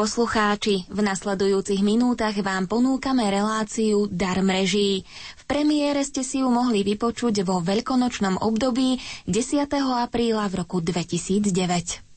poslucháči, v nasledujúcich minútach vám ponúkame reláciu Dar mreží. V premiére ste si ju mohli vypočuť vo veľkonočnom období 10. apríla v roku 2009.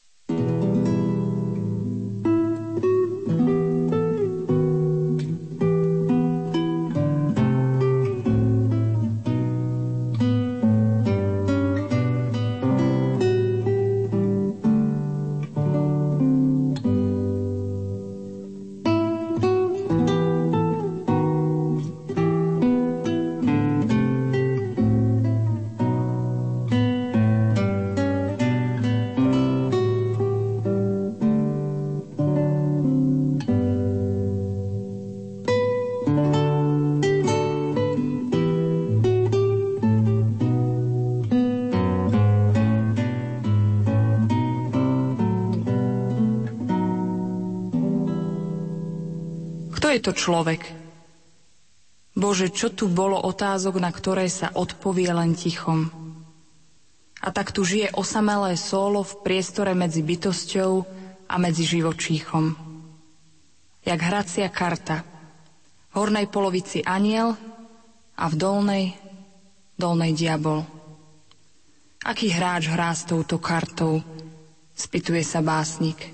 je to človek? Bože, čo tu bolo otázok, na ktoré sa odpovie len tichom. A tak tu žije osamelé solo v priestore medzi bytosťou a medzi živočíchom. Jak hracia karta. V hornej polovici aniel a v dolnej, dolnej diabol. Aký hráč hrá s touto kartou? Spýtuje sa básnik.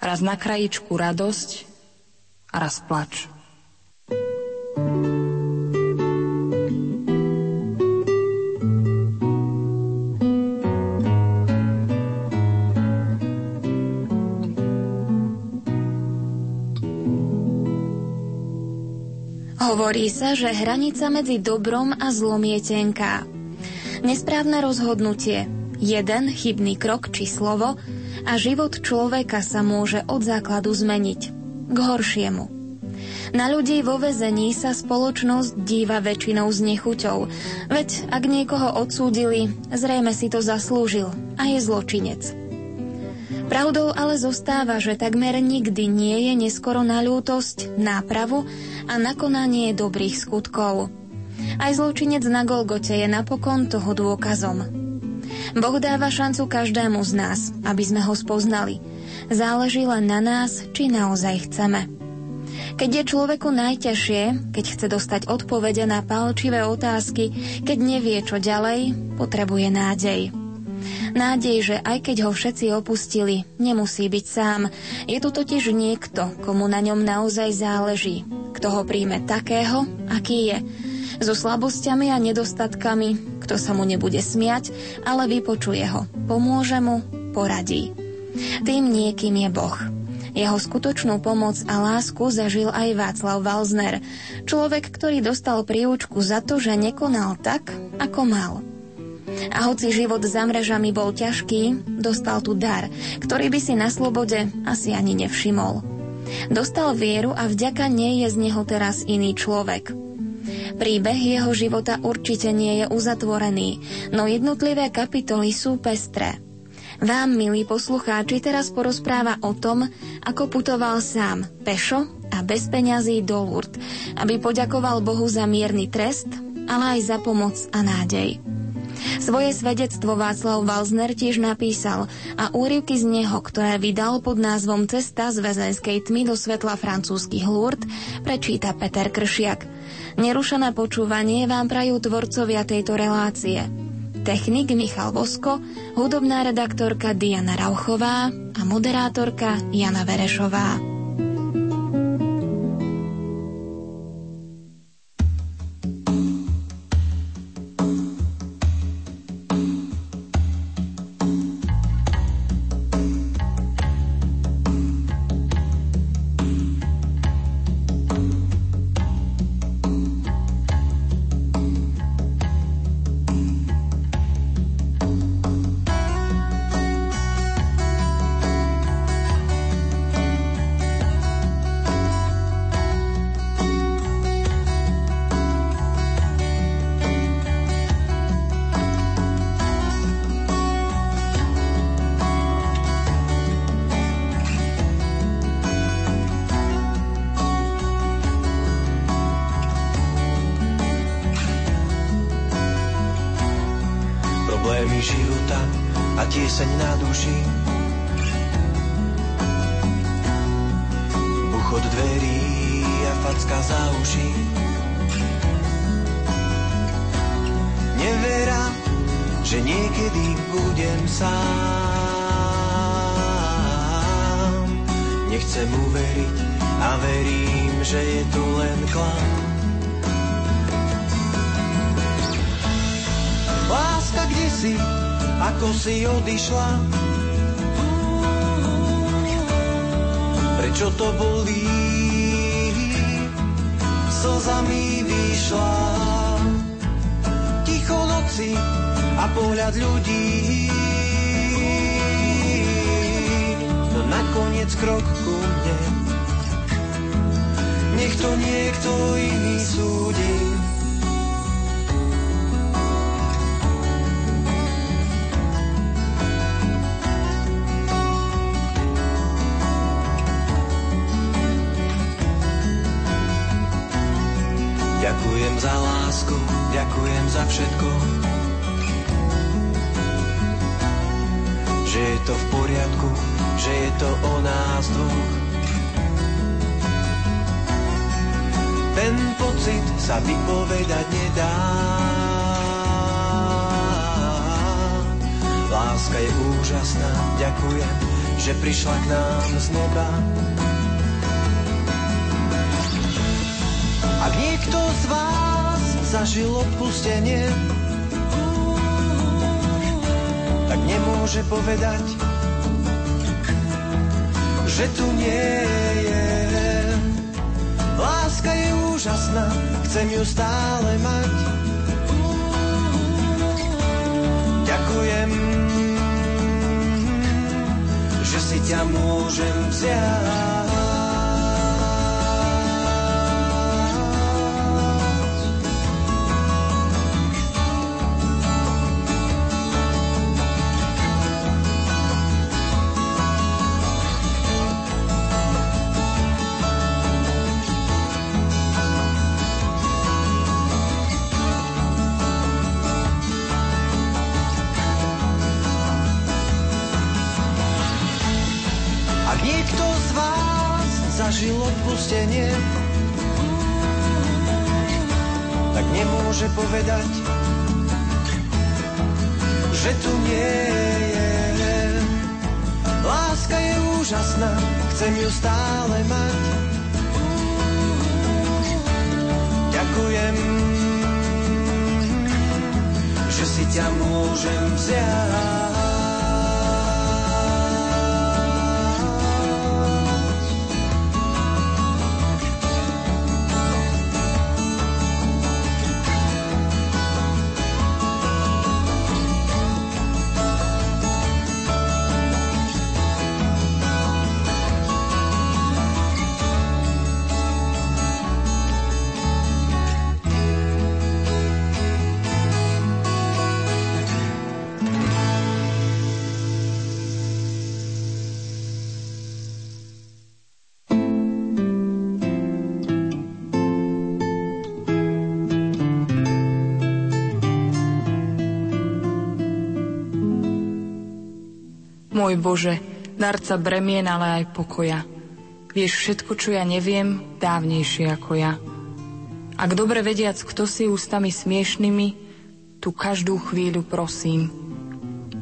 Raz na krajičku radosť, a raz plač. Hovorí sa, že hranica medzi dobrom a zlom je tenká. Nesprávne rozhodnutie, jeden chybný krok či slovo a život človeka sa môže od základu zmeniť k horšiemu. Na ľudí vo vezení sa spoločnosť díva väčšinou s nechuťou, veď ak niekoho odsúdili, zrejme si to zaslúžil a je zločinec. Pravdou ale zostáva, že takmer nikdy nie je neskoro na ľútosť, nápravu a nakonanie dobrých skutkov. Aj zločinec na Golgote je napokon toho dôkazom. Boh dáva šancu každému z nás, aby sme ho spoznali – Záleží len na nás, či naozaj chceme. Keď je človeku najťažšie, keď chce dostať odpovede na palčivé otázky, keď nevie, čo ďalej, potrebuje nádej. Nádej, že aj keď ho všetci opustili, nemusí byť sám. Je tu totiž niekto, komu na ňom naozaj záleží. Kto ho príjme takého, aký je. So slabosťami a nedostatkami, kto sa mu nebude smiať, ale vypočuje ho, pomôže mu, poradí. Tým niekým je Boh. Jeho skutočnú pomoc a lásku zažil aj Václav Valzner, človek, ktorý dostal príučku za to, že nekonal tak, ako mal. A hoci život za mrežami bol ťažký, dostal tu dar, ktorý by si na slobode asi ani nevšimol. Dostal vieru a vďaka nej je z neho teraz iný človek. Príbeh jeho života určite nie je uzatvorený, no jednotlivé kapitoly sú pestré. Vám, milí poslucháči, teraz porozpráva o tom, ako putoval sám, pešo a bez peňazí do Lourdes, aby poďakoval Bohu za mierny trest, ale aj za pomoc a nádej. Svoje svedectvo Václav Valzner tiež napísal a úryvky z neho, ktoré vydal pod názvom Cesta z väzenskej tmy do svetla francúzskych Lourdes, prečíta Peter Kršiak. Nerušené počúvanie vám prajú tvorcovia tejto relácie – technik Michal Vosko, hudobná redaktorka Diana Rauchová a moderátorka Jana Verešová. A facka za uši. Nevera, že niekedy budem sám. Nechcem uveriť a verím, že je tu len klam. Láska, kde si, ako si odišla? Prečo to bolí? Slzami vyšla. Ticho noci a pohľad ľudí. No nakoniec krok ku mne. Nech to niekto iný súdi ďakujem za všetko. Že je to v poriadku, že je to o nás dvoch. Ten pocit sa vypovedať nedá. Láska je úžasná, ďakujem, že prišla k nám z neba. Ak niekto z vás zažil odpustenie, tak nemôže povedať, že tu nie je. Láska je úžasná, chcem ju stále mať. Ďakujem, že si ťa môžem vziať. Si ťa môžem vziať. Môj Bože, darca bremien, ale aj pokoja. Vieš všetko, čo ja neviem, dávnejšie ako ja. Ak dobre vediac, kto si ústami smiešnými, tu každú chvíľu prosím.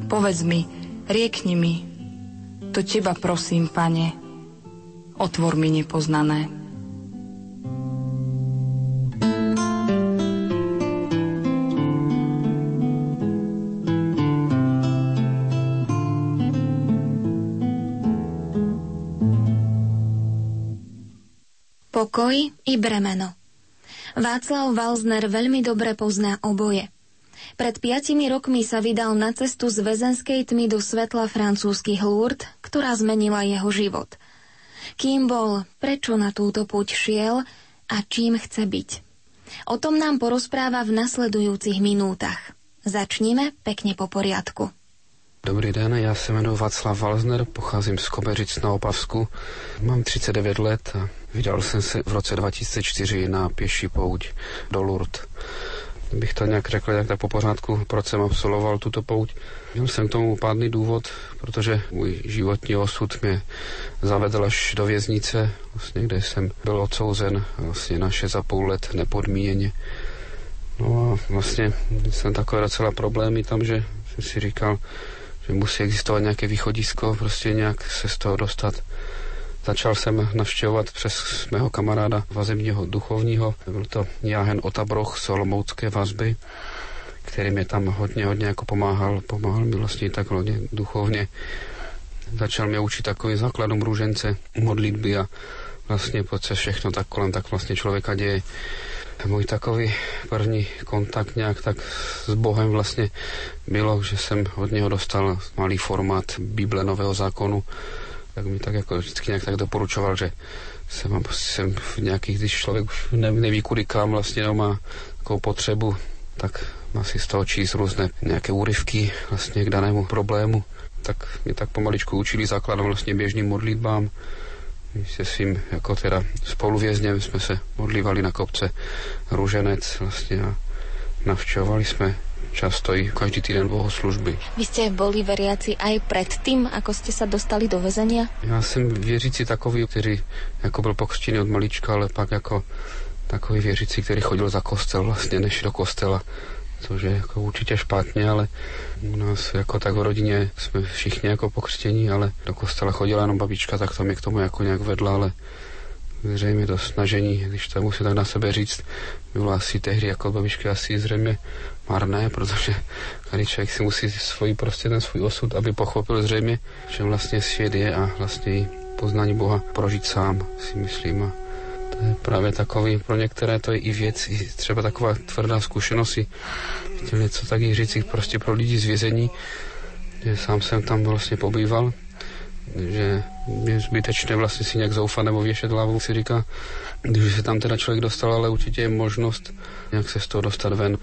Povedz mi, riekni mi, to teba prosím, pane, otvor mi nepoznané. Pokoj i bremeno. Václav Valzner veľmi dobre pozná oboje. Pred piatimi rokmi sa vydal na cestu z väzenskej tmy do svetla francúzskych lúrd, ktorá zmenila jeho život. Kým bol, prečo na túto púť šiel a čím chce byť. O tom nám porozpráva v nasledujúcich minútach. Začníme pekne po poriadku. Dobrý den, já se jmenuji Václav Valzner, pocházím z Kobeřic na Opavsku. Mám 39 let a vydal jsem se v roce 2004 na pěší pouť do Lourdes. bych to nějak řekl, jak tak po pořádku, proč jsem absolvoval tuto pouť. Měl jsem k tomu pádný důvod, protože můj životní osud mě zavedl až do věznice, vlastně, kde jsem byl odsouzen vlastně na 6,5 let nepodmíněně. No a vlastně jsem takové docela problémy tam, že jsem si říkal, že musí existovat nějaké východisko, prostě nějak se z toho dostat. Začal jsem navštěvovat přes mého kamaráda vazebního duchovního. Byl to Jahen Otabroch z Olomoucké vazby, který mě tam hodně, hodně jako pomáhal. Pomáhal mi vlastně tak hodně duchovně. Začal mě učit takový základům růžence, modlitby a vlastně po se všechno tak kolem tak vlastně člověka děje. Můj takový první kontakt nějak tak s Bohem vlastně bylo, že jsem od něho dostal malý formát Bible Nového zákonu, tak mi tak jako vždycky nějak tak doporučoval, že jsem, jsem v nějakých, když člověk už neví kudy kam vlastně no, má takovou potřebu, tak má si z toho číst různé nějaké úryvky vlastně k danému problému. Tak mě tak pomaličku učili základem vlastně běžným modlitbám. My se svým jako teda spoluvězněm jsme se modlívali na kopce Růženec vlastně a navštěvovali jsme často i každý týden bohoslužby. Vy jste byli veriaci aj předtím, ako jste se dostali do vezenia? Já jsem věřící takový, který jako byl pokřtěný od malička, ale pak jako takový věřící, který chodil za kostel vlastně, než do kostela což je jako určitě špatně, ale u nás jako tak v rodině jsme všichni jako pokřtění, ale do kostela chodila jenom babička, tak to mě k tomu jako nějak vedla, ale zřejmě to snažení, když to musím tak na sebe říct, bylo asi tehdy jako babičky asi zřejmě marné, protože každý člověk si musí svůj prostě ten svůj osud, aby pochopil zřejmě, že vlastně svět je a vlastně poznání Boha prožít sám, si myslím. A to je právě takový, pro některé to je i věc, i třeba taková tvrdá zkušenost, chtěl něco taky říct prostě pro lidi z vězení, že sám jsem tam vlastně pobýval, že je zbytečné vlastně si nějak zoufat nebo věšet hlavu, si říká, když se tam teda člověk dostal, ale určitě je možnost nějak se z toho dostat ven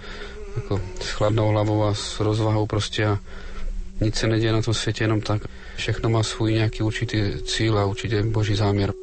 jako s chladnou hlavou a s rozvahou prostě a nic se neděje na tom světě jenom tak. Všechno má svůj nějaký určitý cíl a určitě boží záměr.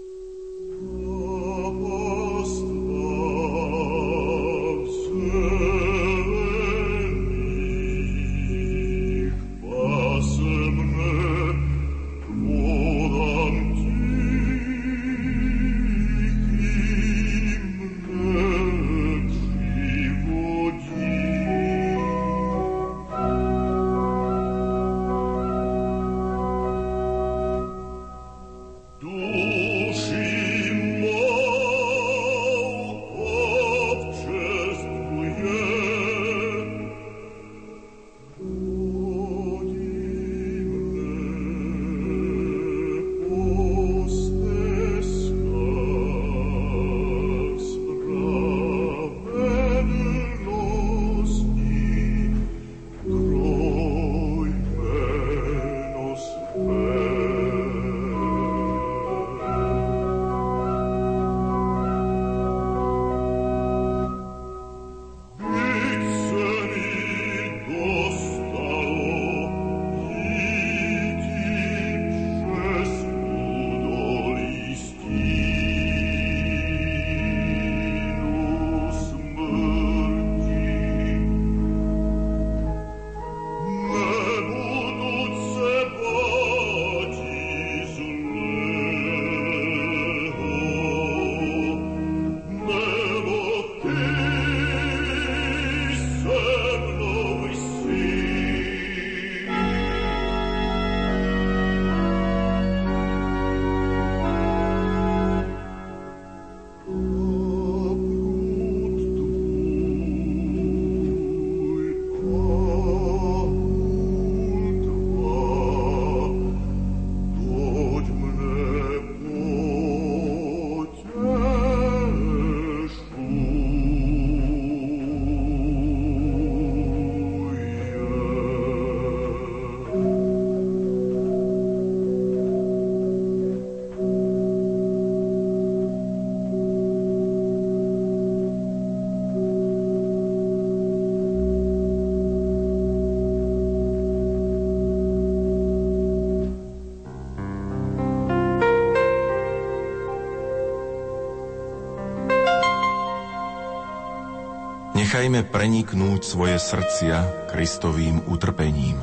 Nechajme preniknúť svoje srdcia Kristovým utrpením.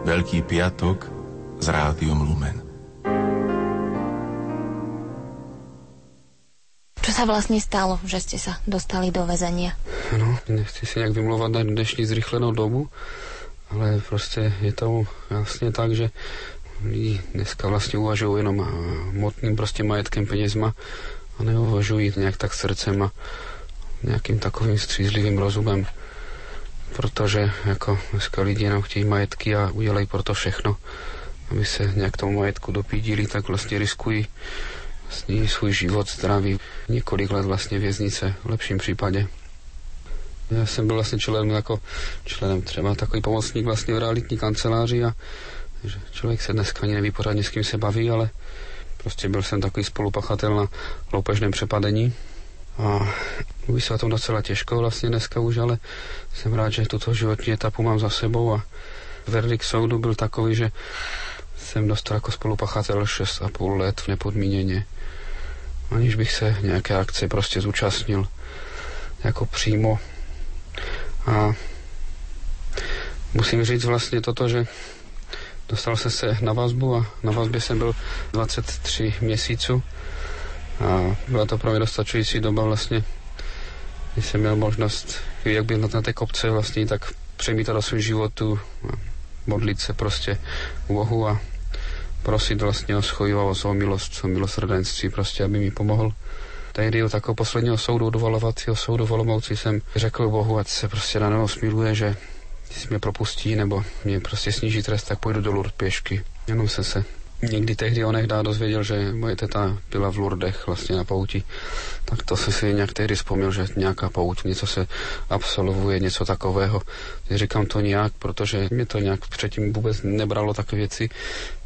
Veľký piatok s rádiom Lumen. Čo sa vlastne stalo, že ste sa dostali do väzenia? No, nechci si nejak vymluvať na dnešní zrychlenou dobu, ale prostě je to vlastně tak, že lidi dneska vlastně uvažují jenom motným prostě majetkem, penězma a neuvažují nějak tak srdcem a nějakým takovým střízlivým rozumem. Protože jako dneska lidi jenom chtějí majetky a udělají pro to všechno, aby se nějak tomu majetku dopídili, tak vlastně riskují vlastně svůj život, zdraví, několik let vlastně věznice v lepším případě. Já jsem byl vlastně členem jako členem třeba takový pomocník vlastně v realitní kanceláři a že člověk se dneska ani neví pořádně s kým se baví, ale prostě byl jsem takový spolupachatel na loupežném přepadení. A mluví se o tom docela těžko vlastně dneska už, ale jsem rád, že tuto životní etapu mám za sebou a verdikt soudu byl takový, že jsem dostal jako spolupachatel 6,5 let v nepodmíněně, aniž bych se nějaké akce prostě zúčastnil jako přímo. A musím říct vlastně toto, že dostal jsem se na vazbu a na vazbě jsem byl 23 měsíců. A byla to pro mě dostačující doba vlastně, když jsem měl možnost, jak byl na té kopce vlastně, tak přemítat o svém životu, modlit se prostě k Bohu a prosit vlastně o schovivavost, o milost, o milosrdenství, prostě, aby mi pomohl. Tehdy u takového posledního soudu, dovalovacího soudu v Olomouci jsem řekl Bohu, ať se prostě na smiluje, že když mě propustí nebo mě prostě sníží trest, tak půjdu do Lourdes pěšky. Jenom jsem se někdy tehdy onehdá dozvěděl, že moje teta byla v Lourdech vlastně na pouti. Tak to jsem si nějak tehdy vzpomněl, že nějaká pouť, něco se absolvuje, něco takového. Říkám to nějak, protože mě to nějak předtím vůbec nebralo takové věci.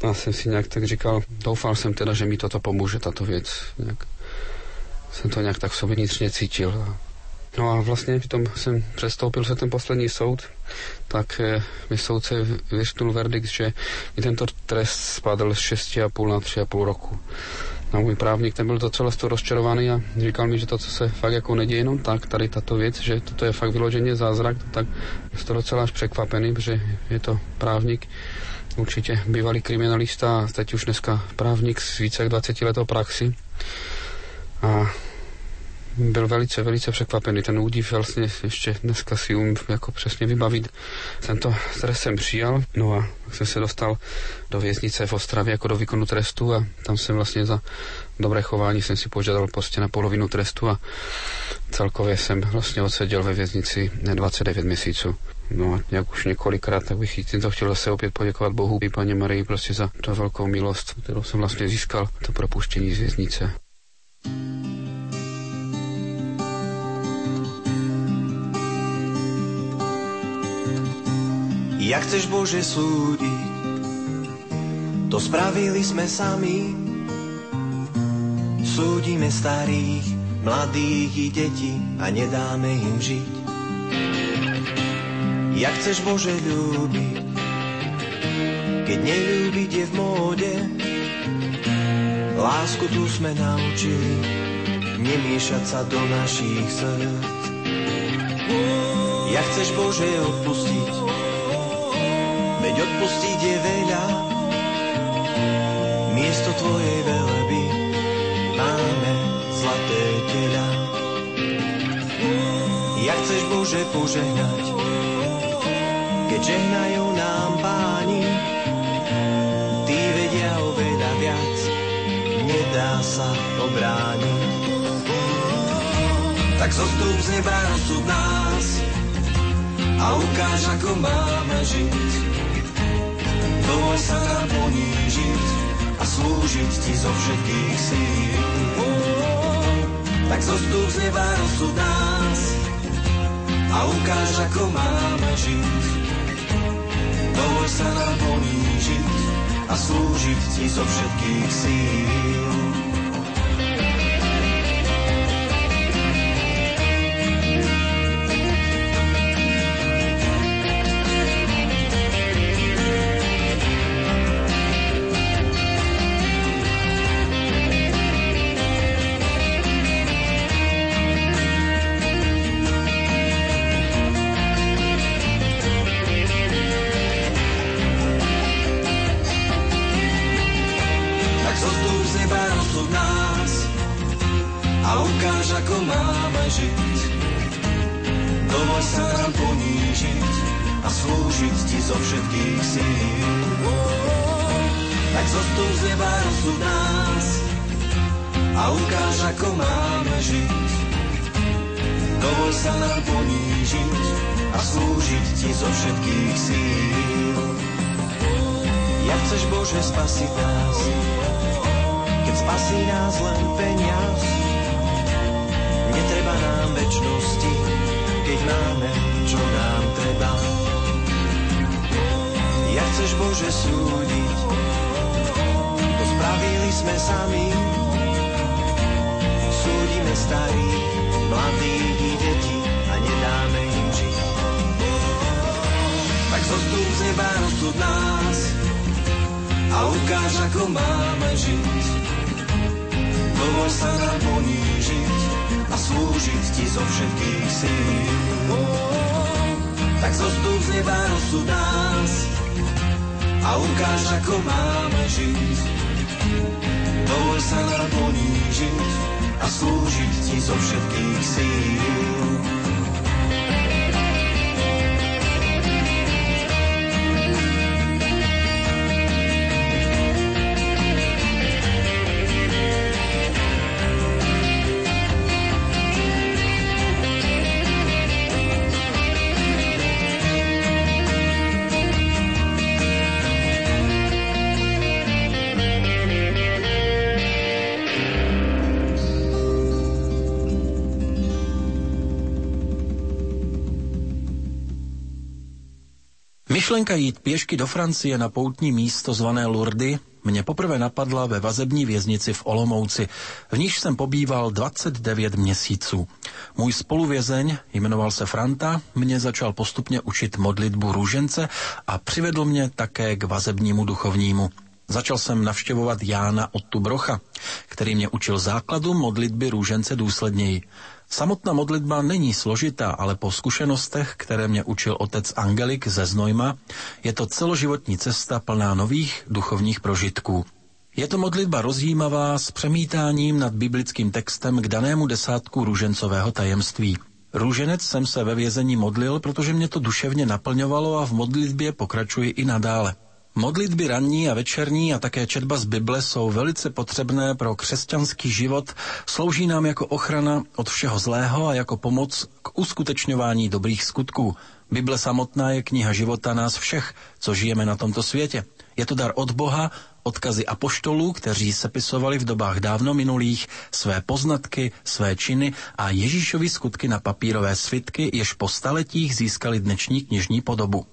A jsem si nějak tak říkal, doufal jsem teda, že mi toto pomůže, tato věc. Nějak jsem to nějak tak v sobě vnitřně cítil. No a vlastně tom jsem přestoupil se ten poslední soud, tak eh, mi soudce vyřknul verdikt, že mi tento trest spadl z 6,5 na 3,5 roku. No můj právník ten byl docela z toho rozčarovaný a říkal mi, že to, co se fakt jako neděje jenom tak, tady tato věc, že toto je fakt vyloženě zázrak, tak jsem to docela až překvapený, protože je to právník, určitě bývalý kriminalista a teď už dneska právník s více jak 20 letou praxi a byl velice, velice překvapený. Ten údiv vlastně ještě dneska si umím jako přesně vybavit. Tento stres jsem přijal, no a jsem se dostal do věznice v Ostravě jako do výkonu trestu a tam jsem vlastně za dobré chování jsem si požádal prostě na polovinu trestu a celkově jsem vlastně odseděl ve věznici 29 měsíců. No a jak už několikrát, tak bych tímto chtěl zase opět poděkovat Bohu i paní Marii prostě za tu velkou milost, kterou jsem vlastně získal, to propuštění z věznice. Jak chceš Bože súdiť, to spravili sme sami. Súdime starých, mladých i detí a nedáme im žiť. Jak chceš Bože ľúbiť, keď neľúbiť je v móde, lásku tu sme naučili, nemiešať sa do našich srdc. Jak chceš Bože odpustiť, veď odpustiť je veľa. Miesto tvojej veľby máme zlaté tela. Jak chceš Bože požehnať, keď žehnajú nám páni, tí vedia oveľa viac, nedá sa obrániť. Tak zostup z neba rozsud nás a ukáž, ako máme žiť Dovol sa nám ponížiť a slúžiť ti zo všetkých síl. Tak zostup z neba rozsud nás a ukáž, ako máme žiť. Dovol sa nám ponížiť a slúžiť ti zo všetkých síl. Myšlenka jít pěšky do Francie na poutní místo zvané Lourdes mě poprvé napadla ve vazební věznici v Olomouci, v níž jsem pobýval 29 měsíců. Můj spoluvězeň, jmenoval se Franta, mě začal postupně učit modlitbu růžence a přivedl mě také k vazebnímu duchovnímu. Začal jsem navštěvovat Jána Ottu Brocha, který mě učil základu modlitby růžence důsledněji. Samotná modlitba není složitá, ale po zkušenostech, které mě učil otec Angelik ze Znojma, je to celoživotní cesta plná nových duchovních prožitků. Je to modlitba rozjímavá s přemítáním nad biblickým textem k danému desátku růžencového tajemství. Růženec jsem se ve vězení modlil, protože mě to duševně naplňovalo a v modlitbě pokračuji i nadále. Modlitby ranní a večerní a také četba z Bible jsou velice potřebné pro křesťanský život, slouží nám jako ochrana od všeho zlého a jako pomoc k uskutečňování dobrých skutků. Bible samotná je kniha života nás všech, co žijeme na tomto světě. Je to dar od Boha, odkazy apoštolů, kteří sepisovali v dobách dávno minulých své poznatky, své činy a Ježíšovi skutky na papírové svitky, jež po staletích získali dnešní knižní podobu.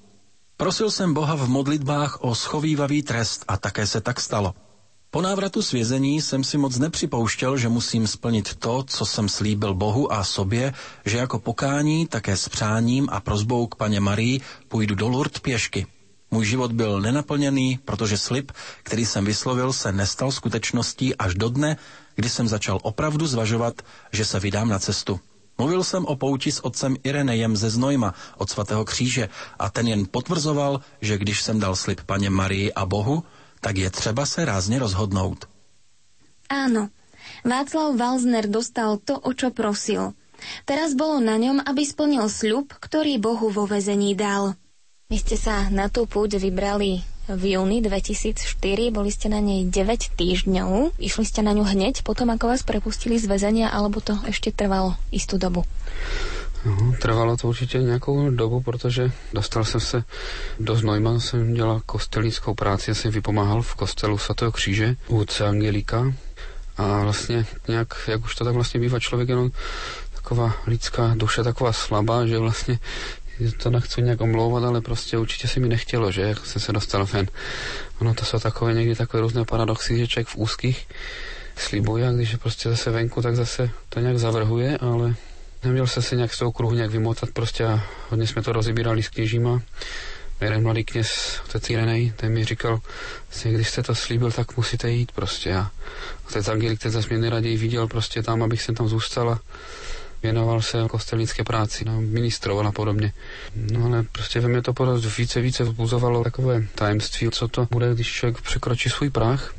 Prosil jsem Boha v modlitbách o schovývavý trest a také se tak stalo. Po návratu z vězení jsem si moc nepřipouštěl, že musím splnit to, co jsem slíbil Bohu a sobě, že jako pokání, také s přáním a prozbou k paně Marii půjdu do Lourdes pěšky. Můj život byl nenaplněný, protože slib, který jsem vyslovil, se nestal skutečností až do dne, kdy jsem začal opravdu zvažovat, že se vydám na cestu. Mluvil jsem o pouti s otcem Irenejem ze Znojma od svatého kříže a ten jen potvrzoval, že když jsem dal slib paně Marii a Bohu, tak je třeba se rázně rozhodnout. Áno, Václav Valzner dostal to, o čo prosil. Teraz bolo na ňom, aby splnil sľub, ktorý Bohu vo vezení dal. Vy ste sa na tú púť vybrali v júni 2004. Boli ste na nej 9 týždňov. Išli ste na ňu hneď potom, ako vás prepustili z väzenia, alebo to ešte trvalo istú dobu? No, trvalo to určitě nějakou dobu, protože dostal jsem se do Znojma, jsem dělal kostelnickou práci, jsem vypomáhal v kostelu svatého kříže u Angelika a vlastně nějak, jak už to tak vlastně bývá člověk jenom taková lidská duše taková slabá, že vlastně to nechci nějak omlouvat, ale prostě určitě si mi nechtělo, že jak jsem se dostal ven. Ono to jsou takové někdy takové různé paradoxy, že člověk v úzkých slibuje a když je prostě zase venku, tak zase to nějak zavrhuje, ale neměl se se nějak z toho kruhu nějak vymotat prostě a hodně jsme to rozebírali s kněžíma. Jeden mladý kněz, otec Irenej, ten mi říkal, vlastně, když jste to slíbil, tak musíte jít prostě. A otec Angelik, ten zase mě neraději viděl prostě tam, abych se tam zůstal věnoval se kostelnické práci, no, ministroval a podobně. No ale prostě ve mě to pořád více více vzbuzovalo takové tajemství, co to bude, když člověk překročí svůj prach.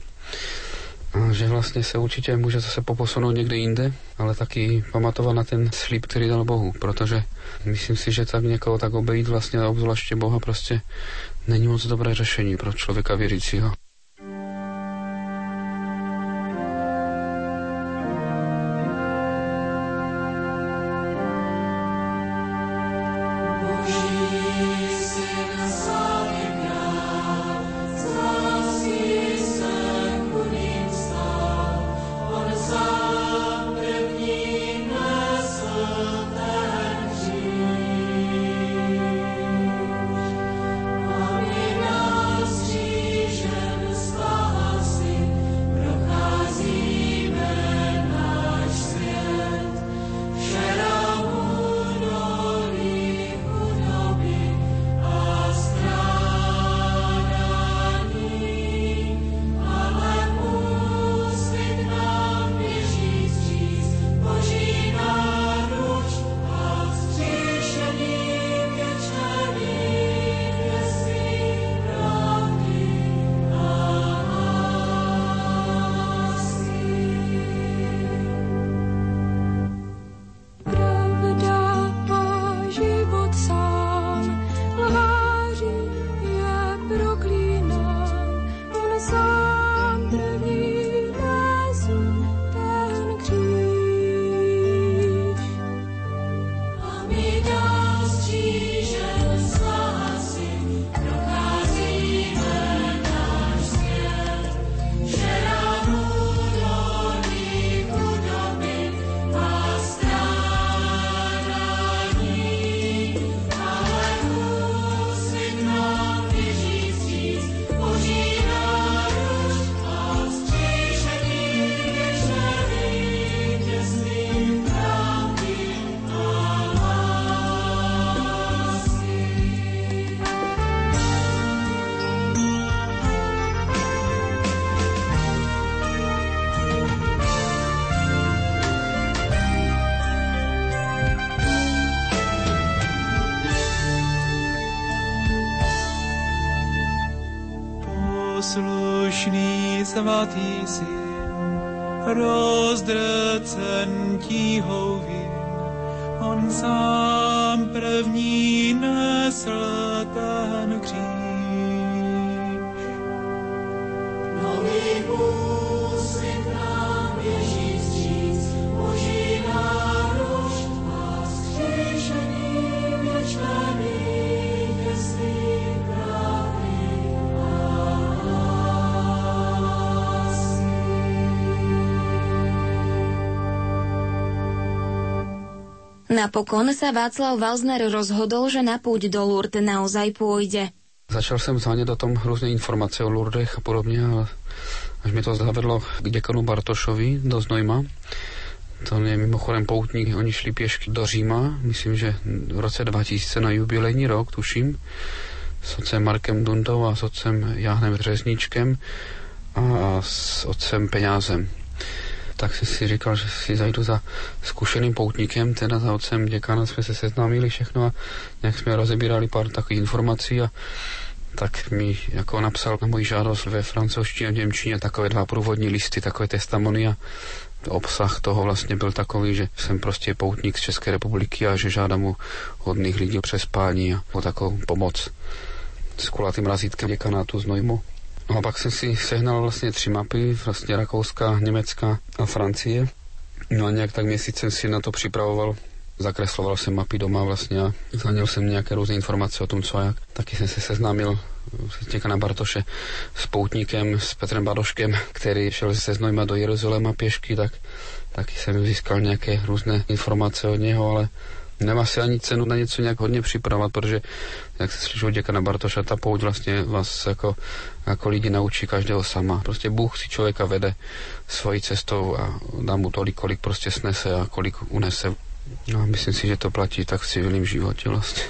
A že vlastně se určitě může zase poposunout někde jinde, ale taky pamatovat na ten slib, který dal Bohu, protože myslím si, že tak někoho tak obejít vlastně obzvláště Boha prostě není moc dobré řešení pro člověka věřícího. Svatý syn, rozdrcen tíhově, on sám první nesl ten kříž. Nový úsvit Napokon sa Václav Valzner rozhodol, že na púť do Lourdes naozaj pôjde. Začal jsem zánět o tom různé informace o Lourdech a podobně, ale až mi to zavedlo k děkanu Bartošovi do Znojma. To je mimochodem poutník, oni šli pěšky do Říma, myslím, že v roce 2000 na jubilejní rok, tuším, s otcem Markem Dundou a s otcem Jáhnem Řezníčkem a s otcem Peňázem tak jsem si říkal, že si zajdu za zkušeným poutníkem, teda za otcem děkana jsme se seznámili všechno a nějak jsme rozebírali pár takových informací a tak mi jako napsal na moji žádost ve francouzštině a němčině takové dva průvodní listy, takové testamonia. Obsah toho vlastně byl takový, že jsem prostě poutník z České republiky a že žádám u hodných lidí přespání a o takovou pomoc s kulatým razítkem děkanátu z Nojmu. No a pak jsem si sehnal vlastně tři mapy, vlastně Rakouska, Německa a Francie. No a nějak tak měsíc jsem si na to připravoval zakresloval jsem mapy doma vlastně a zhanil jsem nějaké různé informace o tom, co a jak. Taky jsem se seznámil s na Bartoše s poutníkem, s Petrem Badoškem, který šel se Znojma do Jeruzaléma pěšky, tak taky jsem získal nějaké různé informace od něho, ale nemá si ani cenu na něco nějak hodně připravovat, protože, jak se slyšel děkana Bartoša, ta pouť vlastně vás jako, jako lidi naučí každého sama. Prostě Bůh si člověka vede svojí cestou a dá mu tolik, kolik prostě snese a kolik unese. No a myslím si, že to platí tak v civilním životě vlastně.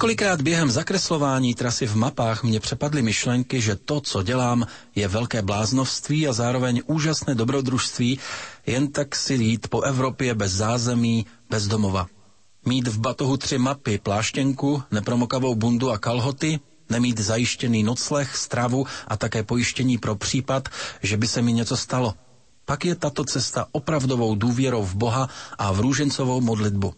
Několikrát během zakreslování trasy v mapách mě přepadly myšlenky, že to, co dělám, je velké bláznovství a zároveň úžasné dobrodružství, jen tak si jít po Evropě bez zázemí, bez domova. Mít v batohu tři mapy, pláštěnku, nepromokavou bundu a kalhoty, nemít zajištěný nocleh, stravu a také pojištění pro případ, že by se mi něco stalo. Pak je tato cesta opravdovou důvěrou v Boha a v růžencovou modlitbu.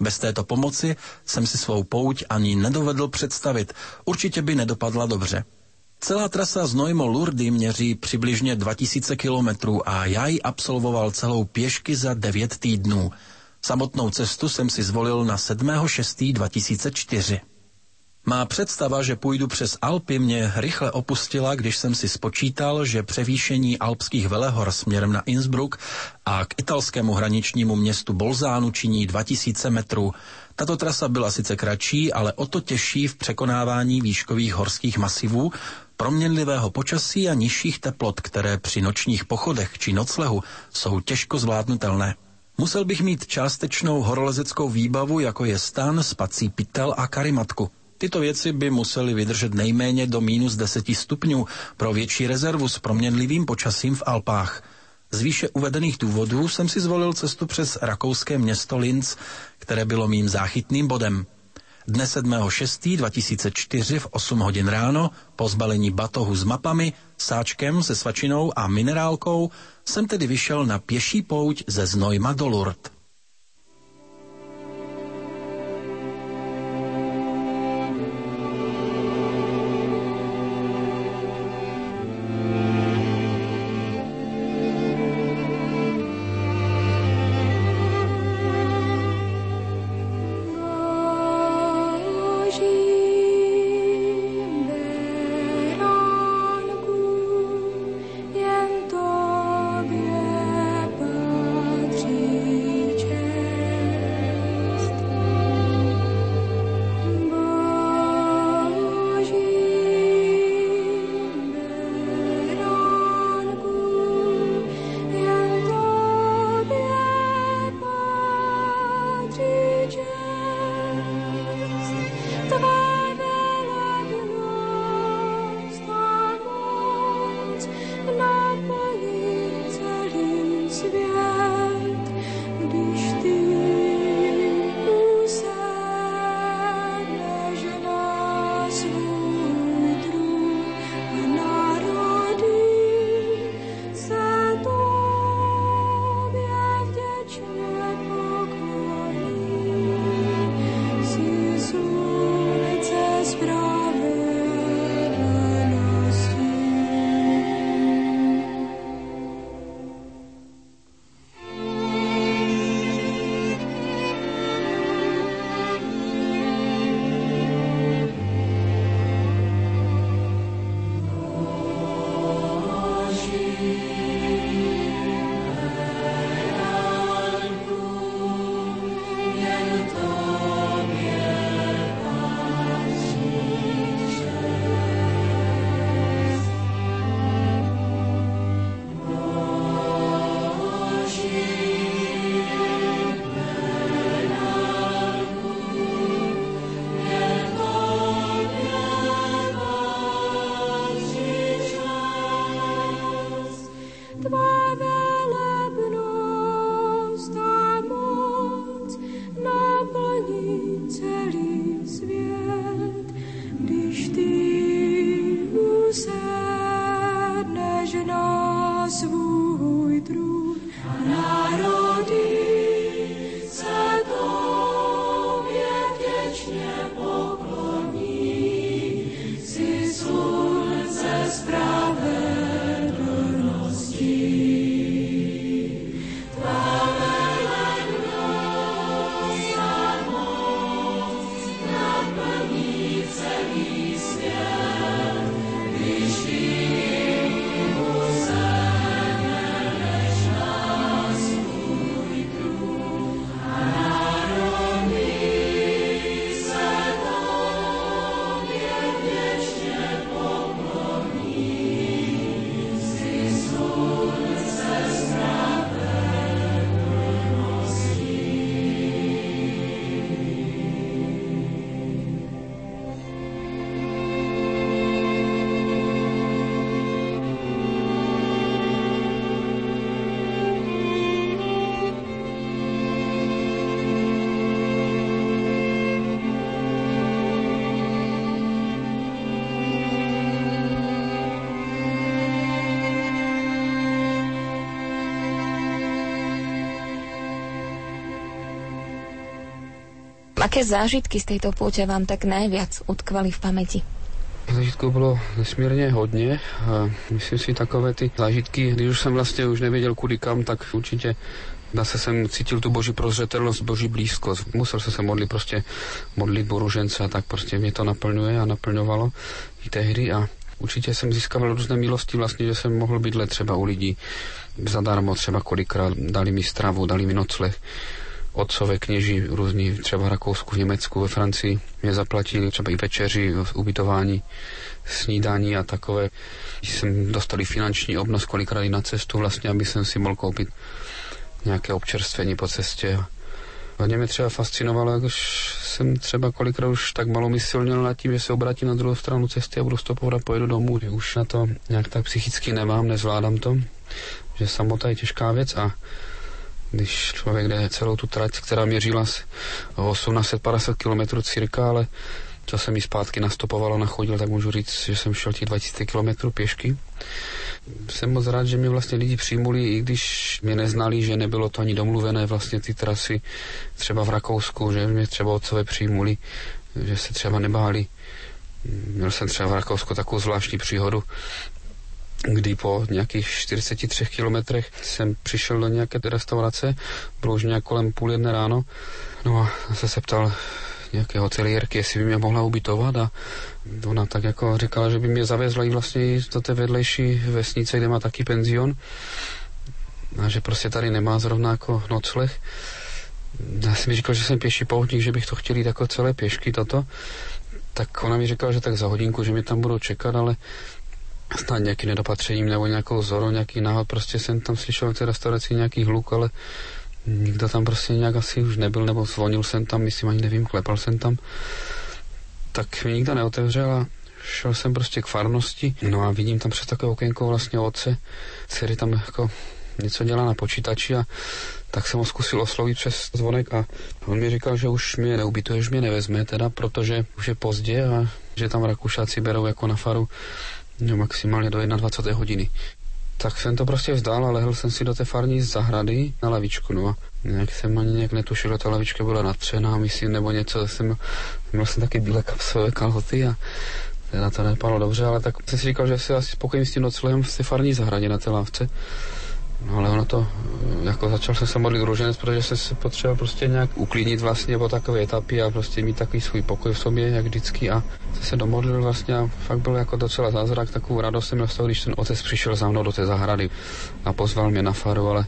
Bez této pomoci jsem si svou pouť ani nedovedl představit. Určitě by nedopadla dobře. Celá trasa z Nojmo Lurdy měří přibližně 2000 kilometrů a já ji absolvoval celou pěšky za 9 týdnů. Samotnou cestu jsem si zvolil na 7.6.2004. Má představa, že půjdu přes Alpy, mě rychle opustila, když jsem si spočítal, že převýšení alpských velehor směrem na Innsbruck a k italskému hraničnímu městu Bolzánu činí 2000 metrů. Tato trasa byla sice kratší, ale o to těžší v překonávání výškových horských masivů, proměnlivého počasí a nižších teplot, které při nočních pochodech či noclehu jsou těžko zvládnutelné. Musel bych mít částečnou horolezeckou výbavu, jako je stan, spací pytel a karimatku. Tyto věci by musely vydržet nejméně do minus 10 stupňů pro větší rezervu s proměnlivým počasím v Alpách. Z výše uvedených důvodů jsem si zvolil cestu přes rakouské město Linz, které bylo mým záchytným bodem. Dne 7.6.2004 v 8 hodin ráno, po zbalení batohu s mapami, sáčkem se svačinou a minerálkou, jsem tedy vyšel na pěší pouť ze Znojma do Lourdes. Aké zážitky z tejto púte vám tak najviac utkvali v pamäti? Zážitků bylo nesmírně hodně a myslím si takové ty zážitky, když už jsem vlastně už nevěděl kudy kam, tak určitě Zase jsem cítil tu boží prozřetelnost, boží blízkost. Musel jsem se modlit prostě modlit boružence a tak prostě mě to naplňuje a naplňovalo i tehdy a určitě jsem získal různé milosti vlastně, že jsem mohl být let třeba u lidí zadarmo, třeba kolikrát dali mi stravu, dali mi nocleh otcové kněži různí, třeba v Rakousku, v Německu, ve Francii, mě zaplatili třeba i večeři, ubytování, snídání a takové. Jsem dostali finanční obnos kolikrát i na cestu vlastně, aby jsem si mohl koupit nějaké občerstvení po cestě. Hodně mě třeba fascinovalo, jak už jsem třeba kolikrát už tak malomyslnil nad tím, že se obratím na druhou stranu cesty a budu stopovat a pojedu domů. Už na to nějak tak psychicky nemám, nezvládám to, že samota je těžká věc a když člověk jde celou tu trať, která měřila 850 km cirka, ale co se mi zpátky nastopovalo, nachodil, tak můžu říct, že jsem šel těch 20 km pěšky. Jsem moc rád, že mě vlastně lidi přijmuli, i když mě neznali, že nebylo to ani domluvené vlastně ty trasy třeba v Rakousku, že mě třeba otcové přijmuli, že se třeba nebáli. Měl jsem třeba v Rakousku takovou zvláštní příhodu, kdy po nějakých 43 kilometrech jsem přišel do nějaké restaurace, bylo už nějak kolem půl jedné ráno, no a zase se ptal nějaké hotelierky, jestli by mě mohla ubytovat a ona tak jako říkala, že by mě zavezla i vlastně do té vedlejší vesnice, kde má taky penzion a že prostě tady nemá zrovna jako nocleh. Já jsem mi říkal, že jsem pěší poutník, že bych to chtěl jít jako celé pěšky toto. Tak ona mi říkala, že tak za hodinku, že mě tam budou čekat, ale snad nějaký nedopatřením nebo nějakou zorou, nějaký náhod, prostě jsem tam slyšel v té restauraci nějaký hluk, ale nikdo tam prostě nějak asi už nebyl, nebo zvonil jsem tam, myslím, ani nevím, klepal jsem tam. Tak mi nikdo neotevřel a šel jsem prostě k farnosti, no a vidím tam přes takové okénko vlastně otce, který tam jako něco dělá na počítači a tak jsem ho zkusil oslovit přes zvonek a on mi říkal, že už mě neubytuje, že mě nevezme, teda protože už je pozdě a že tam Rakušáci berou jako na faru no, maximálně do 21 hodiny. Tak jsem to prostě vzdal a lehl jsem si do té farní zahrady na lavičku, no a nějak jsem ani nějak netušil, že ta lavička byla natřená, myslím, nebo něco, jsem, měl jsem taky bílé kapsové kalhoty a teda to nepadlo dobře, ale tak jsem si říkal, že si asi spokojím s tím noclehem v té farní zahradě na té lávce. No ale ono to, jako začal jsem se modlit růženec, protože jsem se potřeboval prostě nějak uklidnit vlastně po takové etapy a prostě mít takový svůj pokoj v sobě, jak vždycky a se domodlil vlastně a fakt byl jako docela zázrak, takovou radost jsem měl z toho, když ten otec přišel za mnou do té zahrady a pozval mě na faru, ale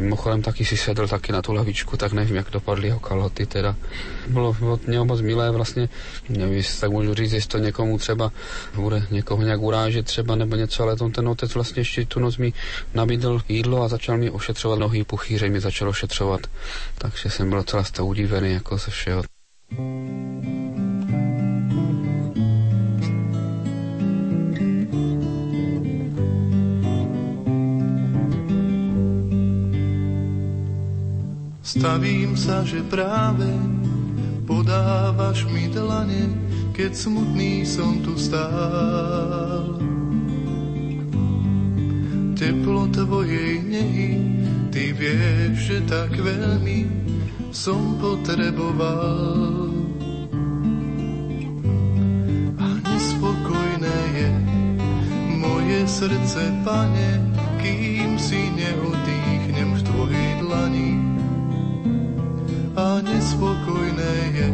Mimochodem taky si sedl taky na tu lavičku, tak nevím, jak dopadly jeho kalhoty teda. Bylo od něho moc milé vlastně, nevím, jestli tak můžu říct, jestli to někomu třeba bude někoho nějak urážet třeba nebo něco, ale ten otec vlastně ještě tu noc mi nabídl jídlo a začal mi ošetřovat nohy, puchýře mi začal ošetřovat. Takže jsem byl celá udivený jako ze všeho. Stavím sa, že práve podávaš mi dlane, keď smutný som tu stál. Teplo tvojej nehy, ty vieš, že tak veľmi som potreboval. A nespokojné je moje srdce, pane, kým si neodýchnem nespokojné je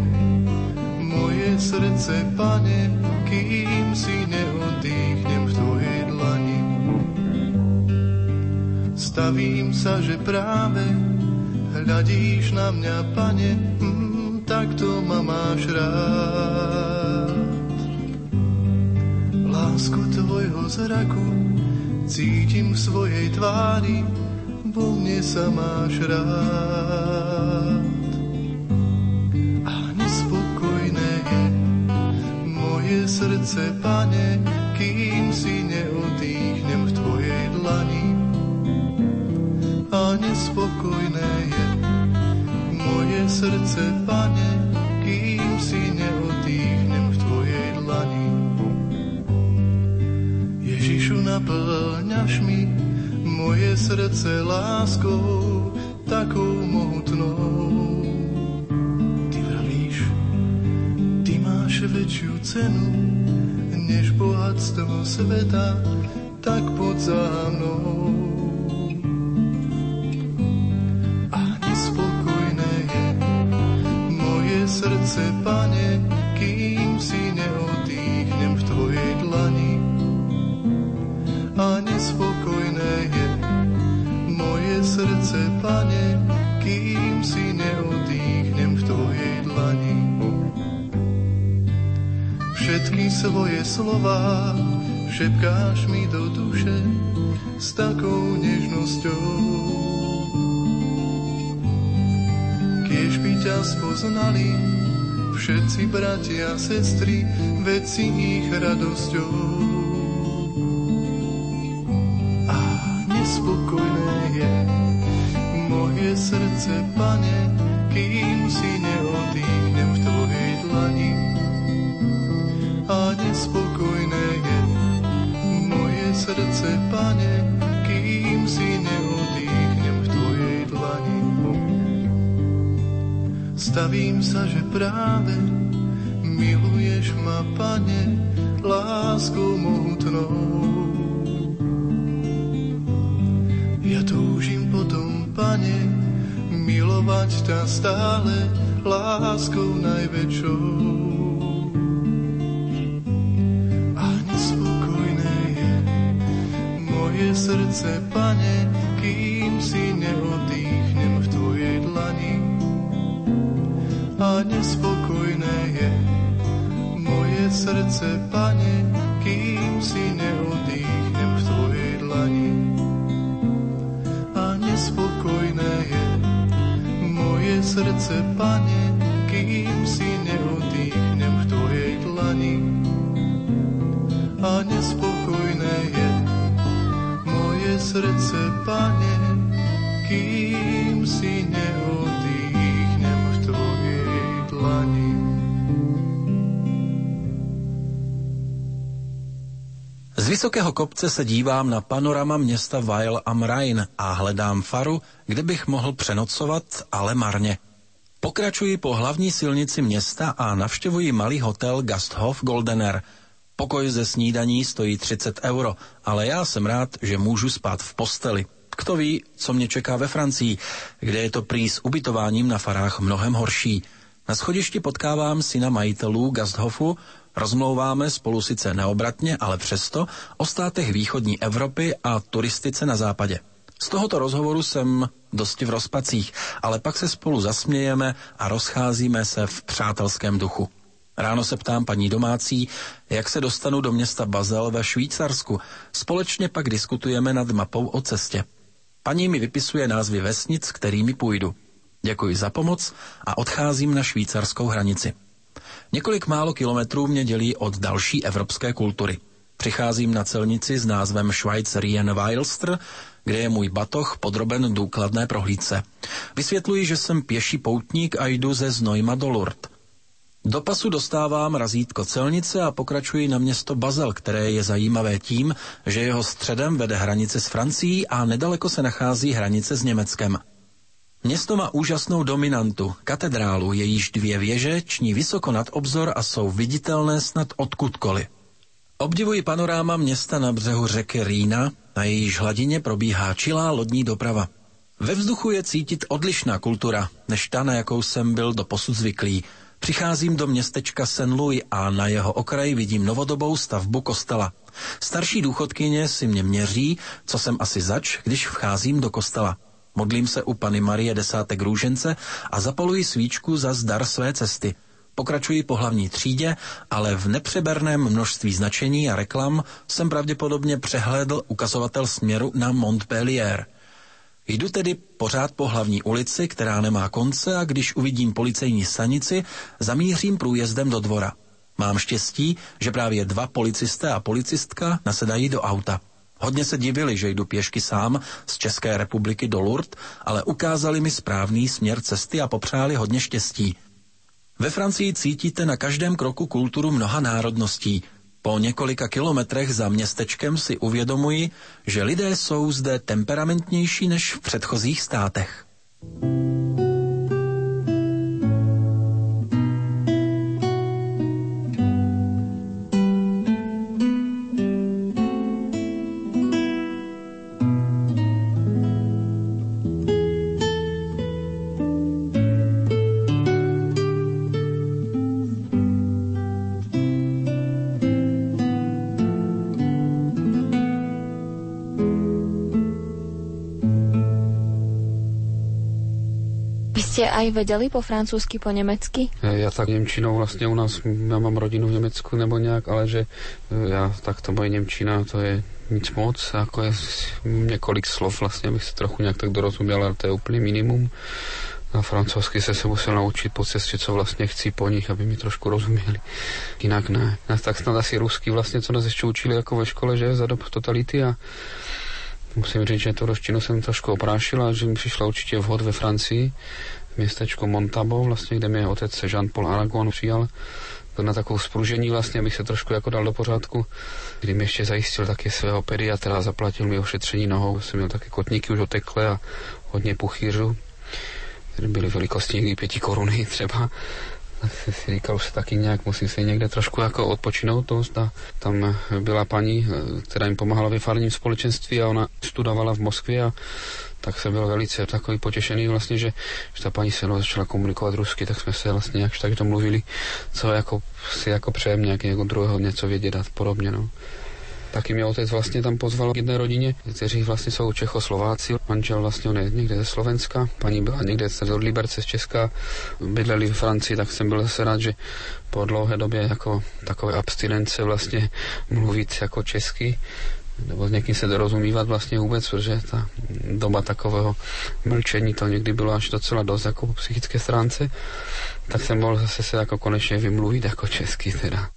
moje srdce, pane, kým si neodýchnem v tvojej dlani. Stavím sa, že práve hľadíš na mňa, pane, mm, tak to ma máš rád. Lásku tvojho zraku cítim v svojej tvári, vo mne sa máš rád. Srdce, pane, kým si neodýchnem v tvojej dlani. A nespokojné je moje srdce, pane, kým si neodýchnem v tvojej dlani. Ježišu, naplňaš mi moje srdce láskou, takou mohutnou. Väčšiu cenu, než bohatstvo sveta, tak poď za mnou. A nespokojné je moje srdce, pane, kým si neodýchnem v tvojej dlani. A nespokojné je moje srdce, pane, Svoje slova šepkáš mi do duše s takou nežnosťou. Kiež by ťa spoznali všetci bratia a sestry, veci ich radosťou. A nespokojné je moje srdce, pane, kým si neodýchnem srdce, pane, kým si neodýchnem v tvojej dlani. Stavím sa, že práve miluješ ma, pane, láskou mohutnou. Ja túžim potom, pane, milovať ťa stále láskou najväčšou. Srdce, pane, kým si neodýchnem v tvojej dlani. A nespokojné je moje srdce, pane, kým si neodýchnem v tvojej dlani. A nespokojné je moje srdce, pane, kým si pane, kým si neodýchnem v tvojej dlani. Z vysokého kopce se dívám na panorama města Weil am Rhein a hledám faru, kde bych mohl přenocovat, ale marně. Pokračuji po hlavní silnici města a navštěvuji malý hotel Gasthof Goldener. Pokoj ze snídaní stojí 30 euro, ale já jsem rád, že můžu spát v posteli. Kdo ví, co mě čeká ve Francii, kde je to prý s ubytováním na farách mnohem horší. Na schodišti potkávám syna majitelů Gasthofu, rozmlouváme spolu sice neobratně, ale přesto o státech východní Evropy a turistice na západě. Z tohoto rozhovoru jsem dosti v rozpacích, ale pak se spolu zasmějeme a rozcházíme se v přátelském duchu. Ráno se ptám paní domácí, jak se dostanu do města Bazel ve Švýcarsku. Společně pak diskutujeme nad mapou o cestě. Paní mi vypisuje názvy vesnic, kterými půjdu. Děkuji za pomoc a odcházím na švýcarskou hranici. Několik málo kilometrů mě dělí od další evropské kultury. Přicházím na celnici s názvem Schweizerien Weilster, kde je můj batoh podroben důkladné prohlídce. Vysvětluji, že jsem pěší poutník a jdu ze Znojma do Lourdes. Do pasu dostávám razítko celnice a pokračuji na město Bazel, které je zajímavé tím, že jeho středem vede hranice s Francií a nedaleko se nachází hranice s Německem. Město má úžasnou dominantu, katedrálu, jejíž dvě věže ční vysoko nad obzor a jsou viditelné snad odkudkoliv. Obdivuji panoráma města na břehu řeky Rýna, na jejíž hladině probíhá čilá lodní doprava. Ve vzduchu je cítit odlišná kultura, než ta, na jakou jsem byl do posud zvyklý. Přicházím do městečka St. Louis a na jeho okraji vidím novodobou stavbu kostela. Starší důchodkyně si mě měří, co jsem asi zač, když vcházím do kostela. Modlím se u Pany Marie desátek růžence a zapaluji svíčku za zdar své cesty. Pokračuji po hlavní třídě, ale v nepřeberném množství značení a reklam jsem pravděpodobně přehlédl ukazovatel směru na Montpellier. Jdu tedy pořád po hlavní ulici, která nemá konce a když uvidím policejní stanici, zamířím průjezdem do dvora. Mám štěstí, že právě dva policisté a policistka nasedají do auta. Hodně se divili, že jdu pěšky sám z České republiky do Lourdes, ale ukázali mi správný směr cesty a popřáli hodně štěstí. Ve Francii cítíte na každém kroku kulturu mnoha národností. Po několika kilometrech za městečkem si uvědomuji, že lidé jsou zde temperamentnější než v předchozích státech. Aj vedeli po francúzsky, po nemecky? Já tak Němčinou vlastně u nás, já mám rodinu v Německu nebo nějak, ale že já tak to moje Němčina, to je nic moc, jako je několik slov vlastně, abych se trochu nějak tak dorozuměl, ale to je úplně minimum. Na francouzsky se se musel naučit po cestě, co vlastně chci po nich, aby mi trošku rozuměli. Jinak ne. A tak snad asi rusky vlastně, co nás ještě učili jako ve škole, že za dob totality a musím říct, že to roštinu jsem trošku oprášil a že mi přišla určitě vhod ve Francii, městečko Montabo, vlastně, kde mě otec Jean-Paul Aragon přijal na takovou spružení vlastně, abych se trošku jako dal do pořádku, kdy mi ještě zajistil taky svého pediatra, zaplatil mi ošetření nohou, jsem měl taky kotníky už otekle a hodně puchýřů, které byly velikostní někdy pěti koruny třeba. Tak jsem si říkal, že taky nějak musím se někde trošku jako odpočinout. To, tam byla paní, která jim pomáhala ve farním společenství a ona studovala v Moskvě a tak jsem byl velice takový potěšený vlastně, že, že ta paní se mnou začala komunikovat rusky, tak jsme se vlastně nějak tak domluvili, co jako si jako přejem nějaký jako druhého něco vědět a podobně. No. Taky mě otec vlastně tam pozval k jedné rodině, kteří vlastně jsou Čechoslováci. Manžel vlastně on je někde ze Slovenska, paní byla někde od Liberce z Česka, bydleli v Francii, tak jsem byl zase rád, že po dlouhé době jako takové abstinence vlastně mluvit jako česky nebo s někým se dorozumívat vlastně vůbec, protože ta doba takového mlčení to někdy bylo až docela dost jako po psychické stránce, tak jsem mohl zase se jako konečně vymluvit jako česky teda.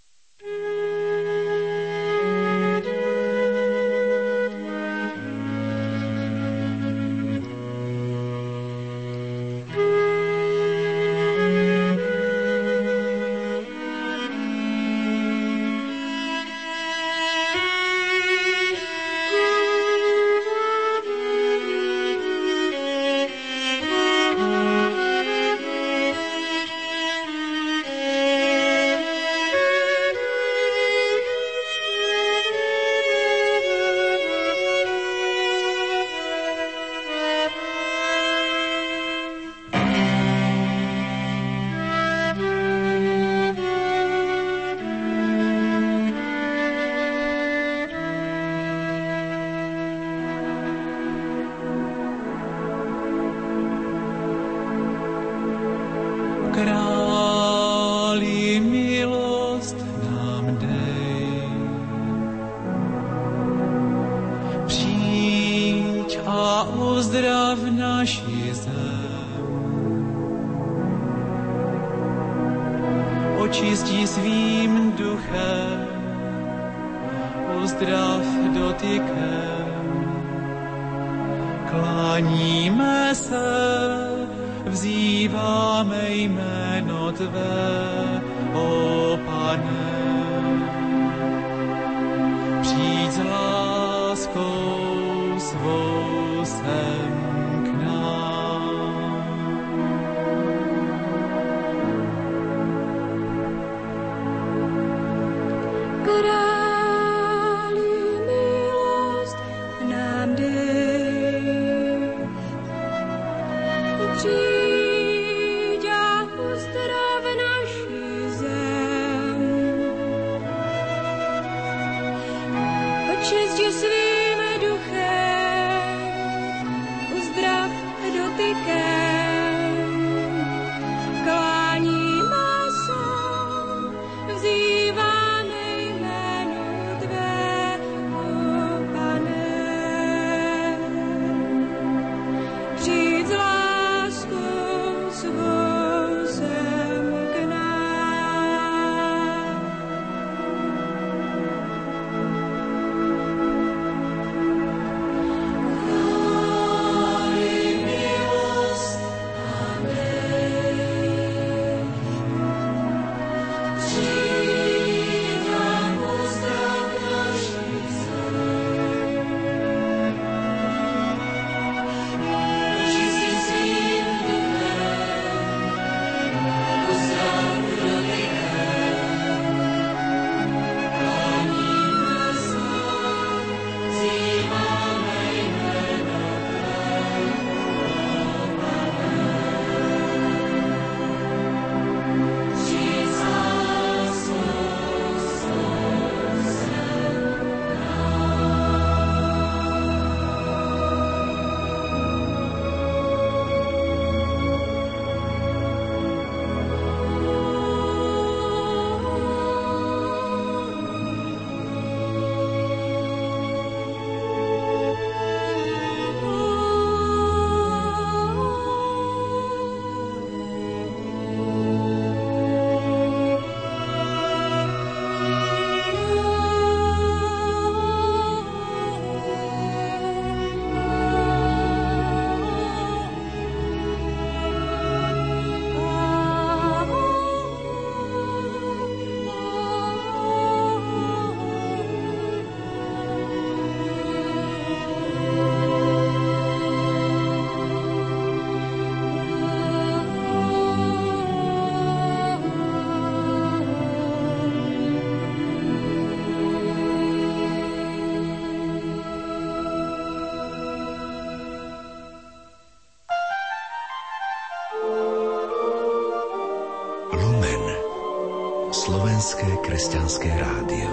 Slovenské kresťanské rádio.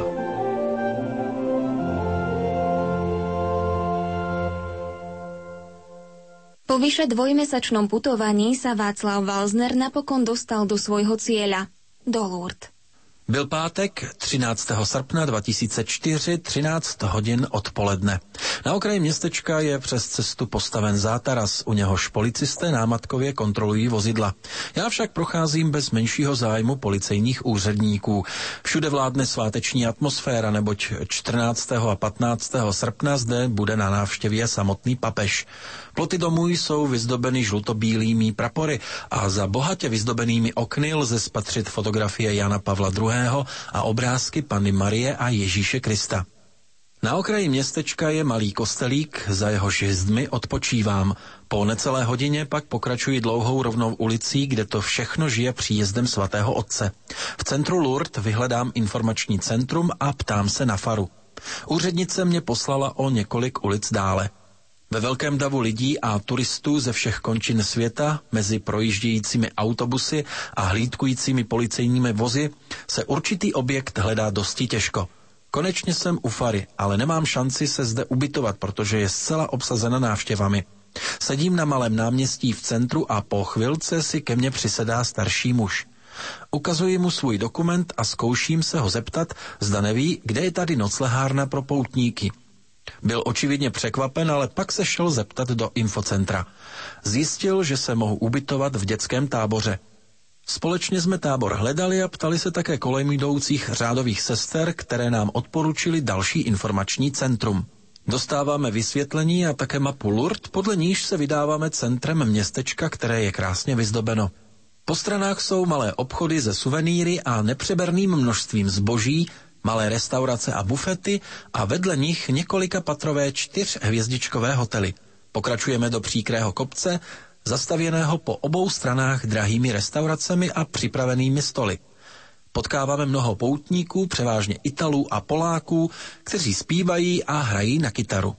Po vyše dvojmesačnom putovaní sa Václav Valzner napokon dostal do svojho cieľa, do Lourdes. Byl pátek 13. srpna 2004, 13 hodin odpoledne. Na okraji městečka je přes cestu postaven zátaras, u něhož policisté námatkově kontrolují vozidla. Já však procházím bez menšího zájmu policejních úředníků. Všude vládne sváteční atmosféra, neboť 14. a 15. srpna zde bude na návštěvě samotný papež. Ploty domů jsou vyzdobeny žlutobílými prapory a za bohatě vyzdobenými okny lze spatřit fotografie Jana Pavla II. a obrázky Panny Marie a Ježíše Krista. Na okraji městečka je malý kostelík, za jeho žezdmi odpočívám. Po necelé hodině pak pokračuji dlouhou rovnou ulicí, kde to všechno žije příjezdem svatého otce. V centru Lourdes vyhledám informační centrum a ptám se na faru. Úřednice mě poslala o několik ulic dále. Ve velkém davu lidí a turistů ze všech končin světa, mezi projíždějícími autobusy a hlídkujícími policejními vozy, se určitý objekt hledá dosti těžko. Konečně jsem u Fary, ale nemám šanci se zde ubytovat, protože je zcela obsazena návštěvami. Sedím na malém náměstí v centru a po chvilce si ke mně přisedá starší muž. Ukazuji mu svůj dokument a zkouším se ho zeptat, zda neví, kde je tady noclehárna pro poutníky. Byl očividně překvapen, ale pak se šel zeptat do infocentra. Zjistil, že se mohu ubytovat v dětském táboře. Společně jsme tábor hledali a ptali se také kolem jdoucích řádových sester, které nám odporučili další informační centrum. Dostáváme vysvětlení a také mapu Lourdes, podle níž se vydáváme centrem městečka, které je krásně vyzdobeno. Po stranách jsou malé obchody ze suvenýry a nepřeberným množstvím zboží, malé restaurace a bufety a vedle nich několika patrové čtyřhvězdičkové hotely. Pokračujeme do příkrého kopce, zastavěného po obou stranách drahými restauracemi a připravenými stoly. Potkáváme mnoho poutníků, převážně Italů a Poláků, kteří zpívají a hrají na kytaru.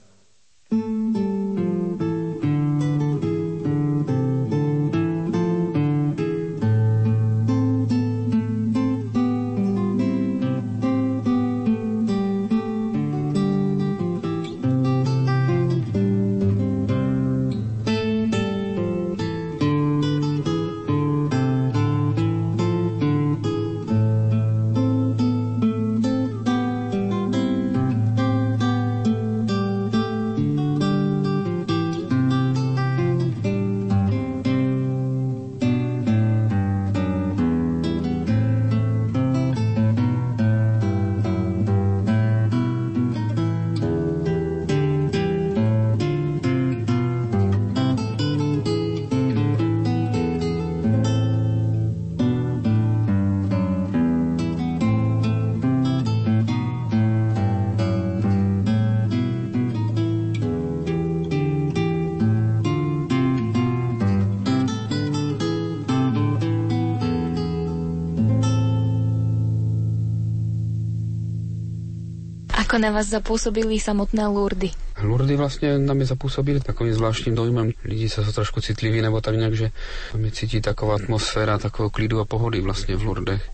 Na vás zapôsobili samotné Lurdy? Lurdy vlastně na mě zapůsobily takovým zvláštním dojmem. Lidi se jsou trošku citliví nebo tak nějak, že tam je cítí taková atmosféra, takového klidu a pohody vlastně v Lurdech.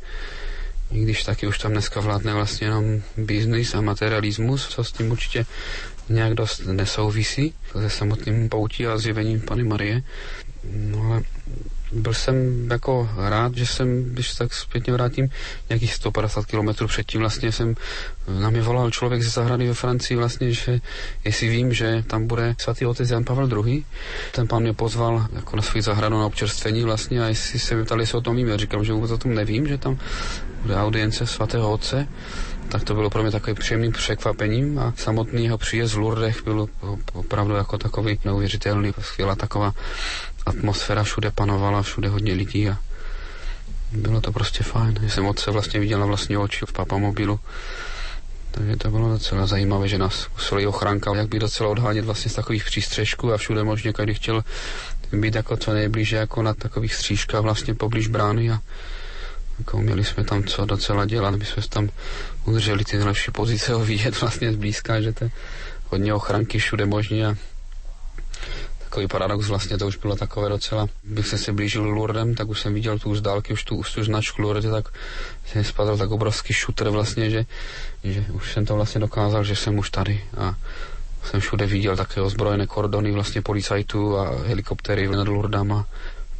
I když taky už tam dneska vládne vlastně jenom biznis a materialismus, co s tím určitě nějak dost nesouvisí se samotným poutí a zjevením Pany Marie. No ale byl jsem jako rád, že jsem, když tak zpětně vrátím, nějakých 150 kilometrů předtím vlastně jsem, na mě volal člověk ze zahrady ve Francii vlastně, že jestli vím, že tam bude svatý otec Jan Pavel II. Ten pán mě pozval jako na svou zahradu na občerstvení vlastně a jestli se mě ptali, jestli o tom vím, já říkám, že vůbec o tom nevím, že tam bude audience svatého otce tak to bylo pro mě takovým příjemným překvapením a samotný jeho příjezd v Lourdech byl opravdu jako takový neuvěřitelný, skvělá taková atmosféra, všude panovala, všude hodně lidí a bylo to prostě fajn. Já jsem otce vlastně viděl na vlastní oči v papamobilu, takže to bylo docela zajímavé, že nás museli ochránka, jak by docela odhánět vlastně z takových přístřežků a všude možně, každý chtěl být jako co nejblíže jako na takových střížkách vlastně poblíž brány a jako měli jsme tam co docela dělat, aby jsme tam udrželi ty nejlepší pozice a vidět vlastně zblízka, že to hodně ochranky všude možně a takový paradox vlastně, to už bylo takové docela, bych se se blížil Lourdem, tak už jsem viděl tu z dálky, už tu, už tu značku Lourdes, tak jsem spadl tak obrovský šuter vlastně, že, že už jsem to vlastně dokázal, že jsem už tady a jsem všude viděl také ozbrojené kordony vlastně policajtů a helikoptery nad Lourdama.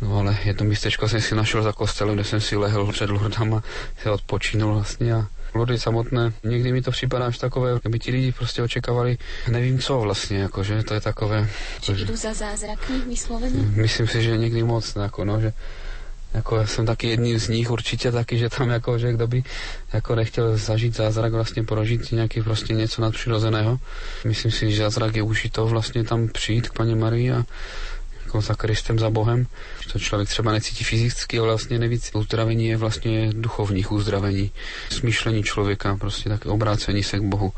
No ale jedno místečko jsem si našel za kostelem, kde jsem si lehl před Lourdama, se odpočinul vlastně a Lordy samotné, někdy mi to připadá až takové, kdyby ti lidi prostě očekávali, nevím co vlastně, jakože to je takové... Že jdu za zázraky vysloveně? Myslím si, že někdy moc, jako no, že jako já jsem taky jedním z nich určitě taky, že tam jako, že kdo by jako nechtěl zažít zázrak, vlastně prožít nějaký prostě něco nadpřirozeného. Myslím si, že zázrak je už i to vlastně tam přijít k paní Marii a jako za Kristem, za Bohem. To člověk třeba necítí fyzicky, ale vlastně nejvíc uzdravení je vlastně duchovních uzdravení, smýšlení člověka, prostě tak obrácení se k Bohu.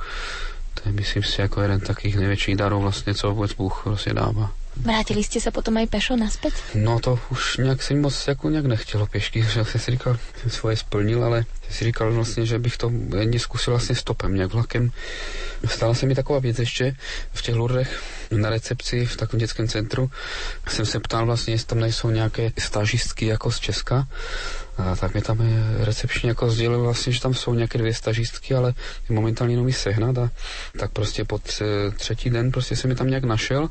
To je, myslím si, jako jeden z takých největších darů vlastně, co vůbec Bůh prostě dává. Vrátili jste se potom aj pešo naspäť? No to už nějak si moc jako nějak nechtělo pěšky, že jsem si říkal, jsem svoje splnil, ale jsem si říkal vlastně, že bych to jedně zkusil vlastně stopem, nějak vlakem. Stala se mi taková věc ještě v těch Lourdech na recepci v takovém dětském centru. Jsem se ptal vlastně, jestli tam nejsou nějaké stážistky jako z Česka. A tak mi tam recepčně jako sdělil vlastně, že tam jsou nějaké dvě stažistky, ale momentálně jenom sehnat a tak prostě pod třetí den prostě se mi tam nějak našel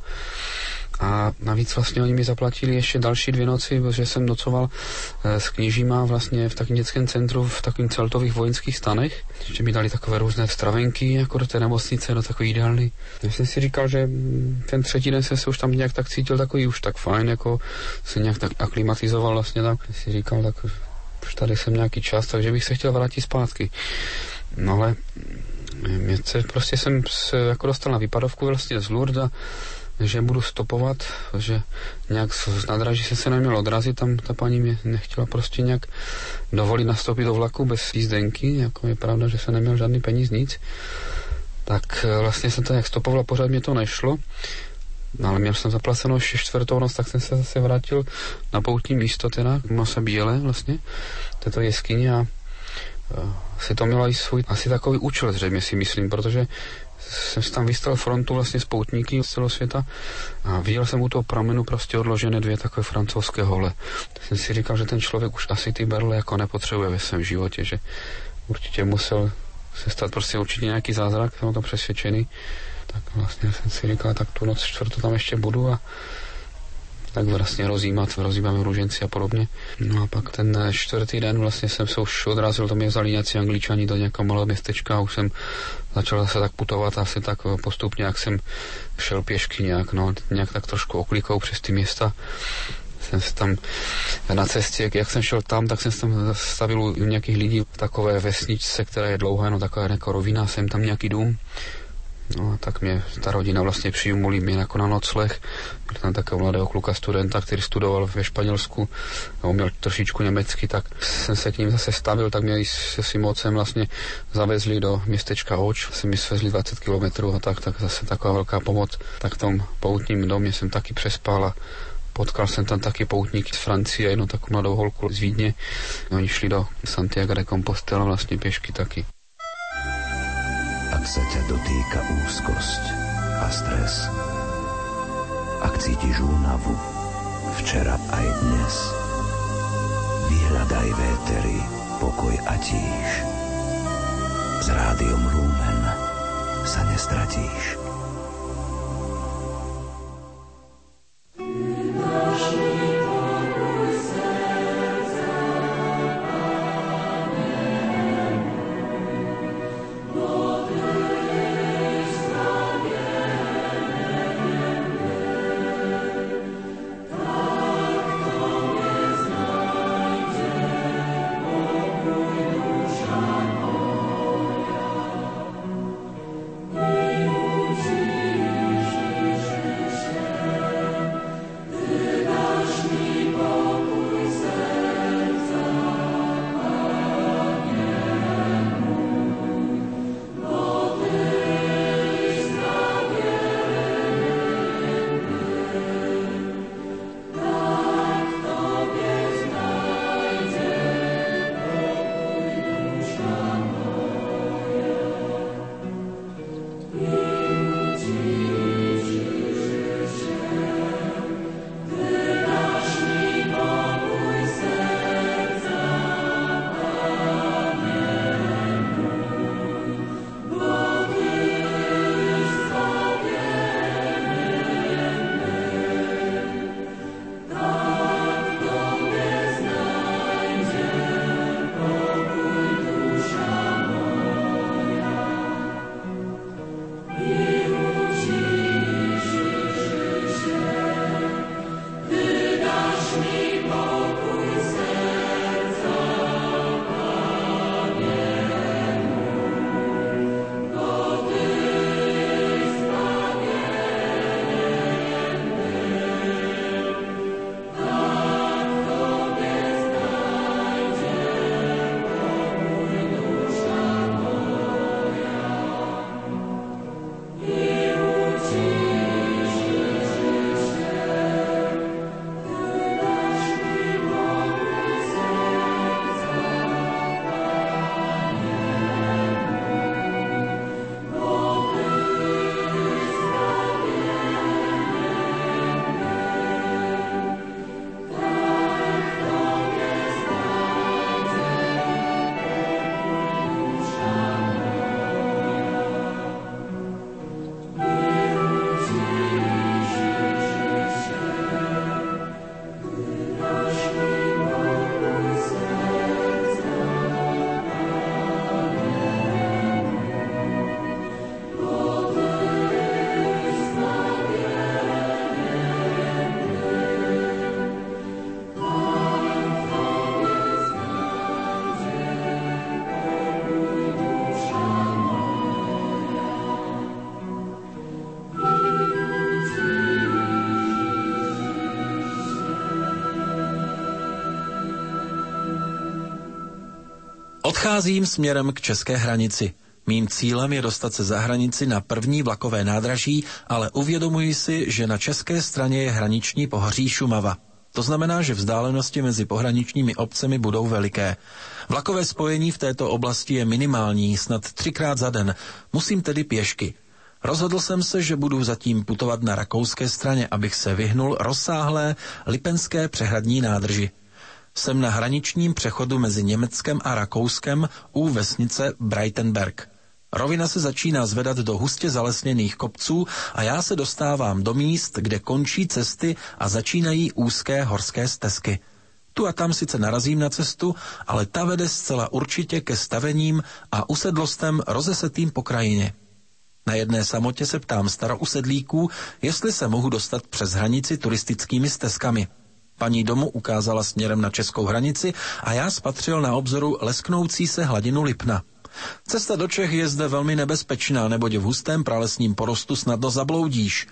a navíc vlastně oni mi zaplatili ještě další dvě noci, protože jsem nocoval eh, s kněžíma vlastně v takovém dětském centru v takových celtových vojenských stanech. Ještě mi dali takové různé stravenky jako do té nemocnice, do takový ideální. Já jsem si říkal, že mm, ten třetí den jsem se už tam nějak tak cítil takový už tak fajn, jako se nějak tak aklimatizoval vlastně tak. Jsem si říkal, tak už tady jsem nějaký čas, takže bych se chtěl vrátit zpátky. No ale mm, mě se, prostě jsem se jako dostal na výpadovku vlastně z Lourdes že budu stopovat, že nějak z nadraží se se neměl odrazit, tam ta paní mě nechtěla prostě nějak dovolit nastoupit do vlaku bez jízdenky, jako je pravda, že se neměl žádný peníz, nic. Tak e, vlastně jsem to nějak stopoval pořád mě to nešlo. No ale měl jsem zaplaceno ještě čtvrtou noc, tak jsem se zase vrátil na poutní místo, teda, Masa Bíle vlastně, této jeskyně a e, si to měla i svůj asi takový účel, zřejmě si myslím, protože jsem si tam vystal frontu vlastně spoutníky z celého světa a viděl jsem u toho pramenu prostě odložené dvě takové francouzské hole. Jsem si říkal, že ten člověk už asi ty berle jako nepotřebuje ve svém životě, že určitě musel se stát prostě určitě nějaký zázrak, jsem o tom přesvědčený. Tak vlastně jsem si říkal, tak tu noc čtvrtou tam ještě budu a tak vlastně rozjímat, rozjímáme růženci a podobně. No a pak ten čtvrtý den vlastně jsem se už odrazil, to mě vzali nějací angličani do nějakého malého městečka a už jsem začal se tak putovat asi tak postupně, jak jsem šel pěšky nějak, no, nějak tak trošku oklikou přes ty města jsem se tam na cestě, jak jsem šel tam, tak jsem se tam stavil u nějakých lidí v takové vesničce, která je dlouhá, no taková jako rovina, jsem tam nějaký dům No a tak mě ta rodina vlastně přijmuli mě jako na nocleh. Byl tam takového mladého kluka studenta, který studoval ve Španělsku a uměl trošičku německy, tak jsem se k ním zase stavil, tak mě se svým otcem vlastně zavezli do městečka Oč, se mi svezli 20 kilometrů a tak, tak zase taková velká pomoc. Tak v tom poutním domě jsem taky přespal a Potkal jsem tam taky poutníky z Francie, jednu takovou mladou holku z Vídně. Oni šli do Santiago de Compostela vlastně pěšky taky ak sa ťa dotýka úzkosť a stres. Ak cítiš únavu, včera aj dnes, vyhľadaj vétery, pokoj a tíž. S rádiom Lumen sa nestratíš. Odcházím směrem k české hranici. Mým cílem je dostat se za hranici na první vlakové nádraží, ale uvědomuji si, že na české straně je hraniční pohoří Šumava. To znamená, že vzdálenosti mezi pohraničními obcemi budou veliké. Vlakové spojení v této oblasti je minimální, snad třikrát za den. Musím tedy pěšky. Rozhodl jsem se, že budu zatím putovat na rakouské straně, abych se vyhnul rozsáhlé lipenské přehradní nádrži. Jsem na hraničním přechodu mezi Německem a Rakouskem u vesnice Breitenberg. Rovina se začíná zvedat do hustě zalesněných kopců a já se dostávám do míst, kde končí cesty a začínají úzké horské stezky. Tu a tam sice narazím na cestu, ale ta vede zcela určitě ke stavením a usedlostem rozesetým po krajině. Na jedné samotě se ptám starousedlíků, jestli se mohu dostat přes hranici turistickými stezkami. Paní domu ukázala směrem na českou hranici a já spatřil na obzoru lesknoucí se hladinu Lipna. Cesta do Čech je zde velmi nebezpečná, neboť v hustém pralesním porostu snadno zabloudíš.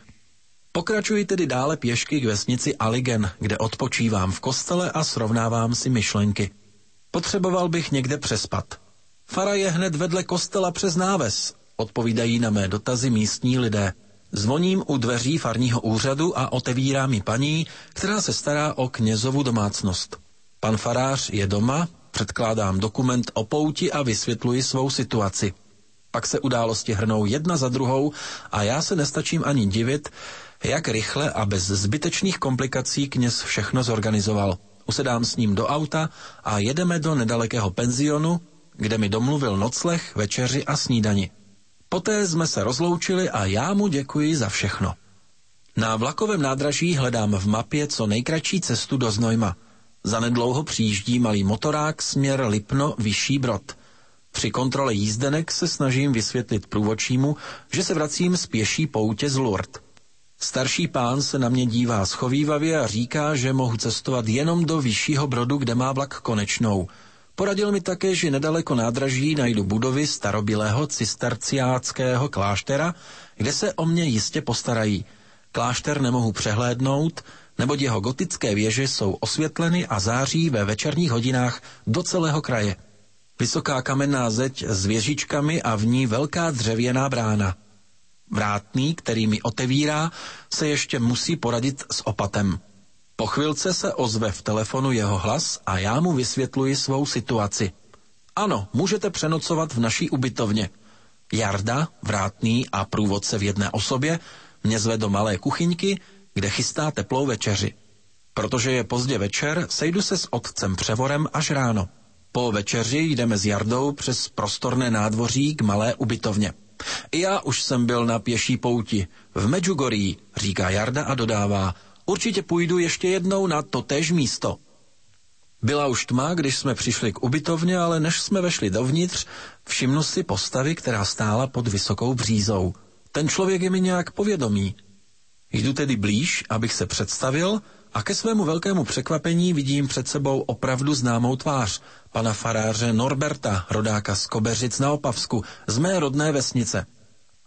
Pokračuji tedy dále pěšky k vesnici Aligen, kde odpočívám v kostele a srovnávám si myšlenky. Potřeboval bych někde přespat. Fara je hned vedle kostela přes náves, odpovídají na mé dotazy místní lidé. Zvoním u dveří farního úřadu a otevírá mi paní, která se stará o knězovu domácnost. Pan farář je doma, předkládám dokument o pouti a vysvětluji svou situaci. Pak se události hrnou jedna za druhou a já se nestačím ani divit, jak rychle a bez zbytečných komplikací kněz všechno zorganizoval. Usedám s ním do auta a jedeme do nedalekého penzionu, kde mi domluvil nocleh, večeři a snídani. Poté jsme se rozloučili a já mu děkuji za všechno. Na vlakovém nádraží hledám v mapě co nejkratší cestu do Znojma. Zanedlouho přijíždí malý motorák směr Lipno Vyšší Brod. Při kontrole jízdenek se snažím vysvětlit průvočímu, že se vracím z pěší poutě z Lourdes. Starší pán se na mě dívá schovývavě a říká, že mohu cestovat jenom do Vyššího Brodu, kde má vlak konečnou – Poradil mi také, že nedaleko nádraží najdu budovy starobilého cisterciáckého kláštera, kde se o mě jistě postarají. Klášter nemohu přehlédnout, neboť jeho gotické věže jsou osvětleny a září ve večerních hodinách do celého kraje. Vysoká kamenná zeď s věžičkami a v ní velká dřevěná brána. Vrátný, který mi otevírá, se ještě musí poradit s opatem. Po chvilce se ozve v telefonu jeho hlas a já mu vysvětluji svou situaci. Ano, můžete přenocovat v naší ubytovně. Jarda, vrátný a průvodce v jedné osobě mě zve do malé kuchyňky, kde chystá teplou večeři. Protože je pozdě večer, sejdu se s otcem Převorem až ráno. Po večeři jdeme s Jardou přes prostorné nádvoří k malé ubytovně. Já už jsem byl na pěší pouti. V Medjugorji, říká Jarda a dodává, Určitě půjdu ještě jednou na to též místo. Byla už tma, když jsme přišli k ubytovně, ale než jsme vešli dovnitř, všimnu si postavy, která stála pod vysokou břízou. Ten člověk je mi nějak povědomý. Jdu tedy blíž, abych se představil a ke svému velkému překvapení vidím před sebou opravdu známou tvář, pana faráře Norberta, rodáka z Kobeřic na Opavsku, z mé rodné vesnice.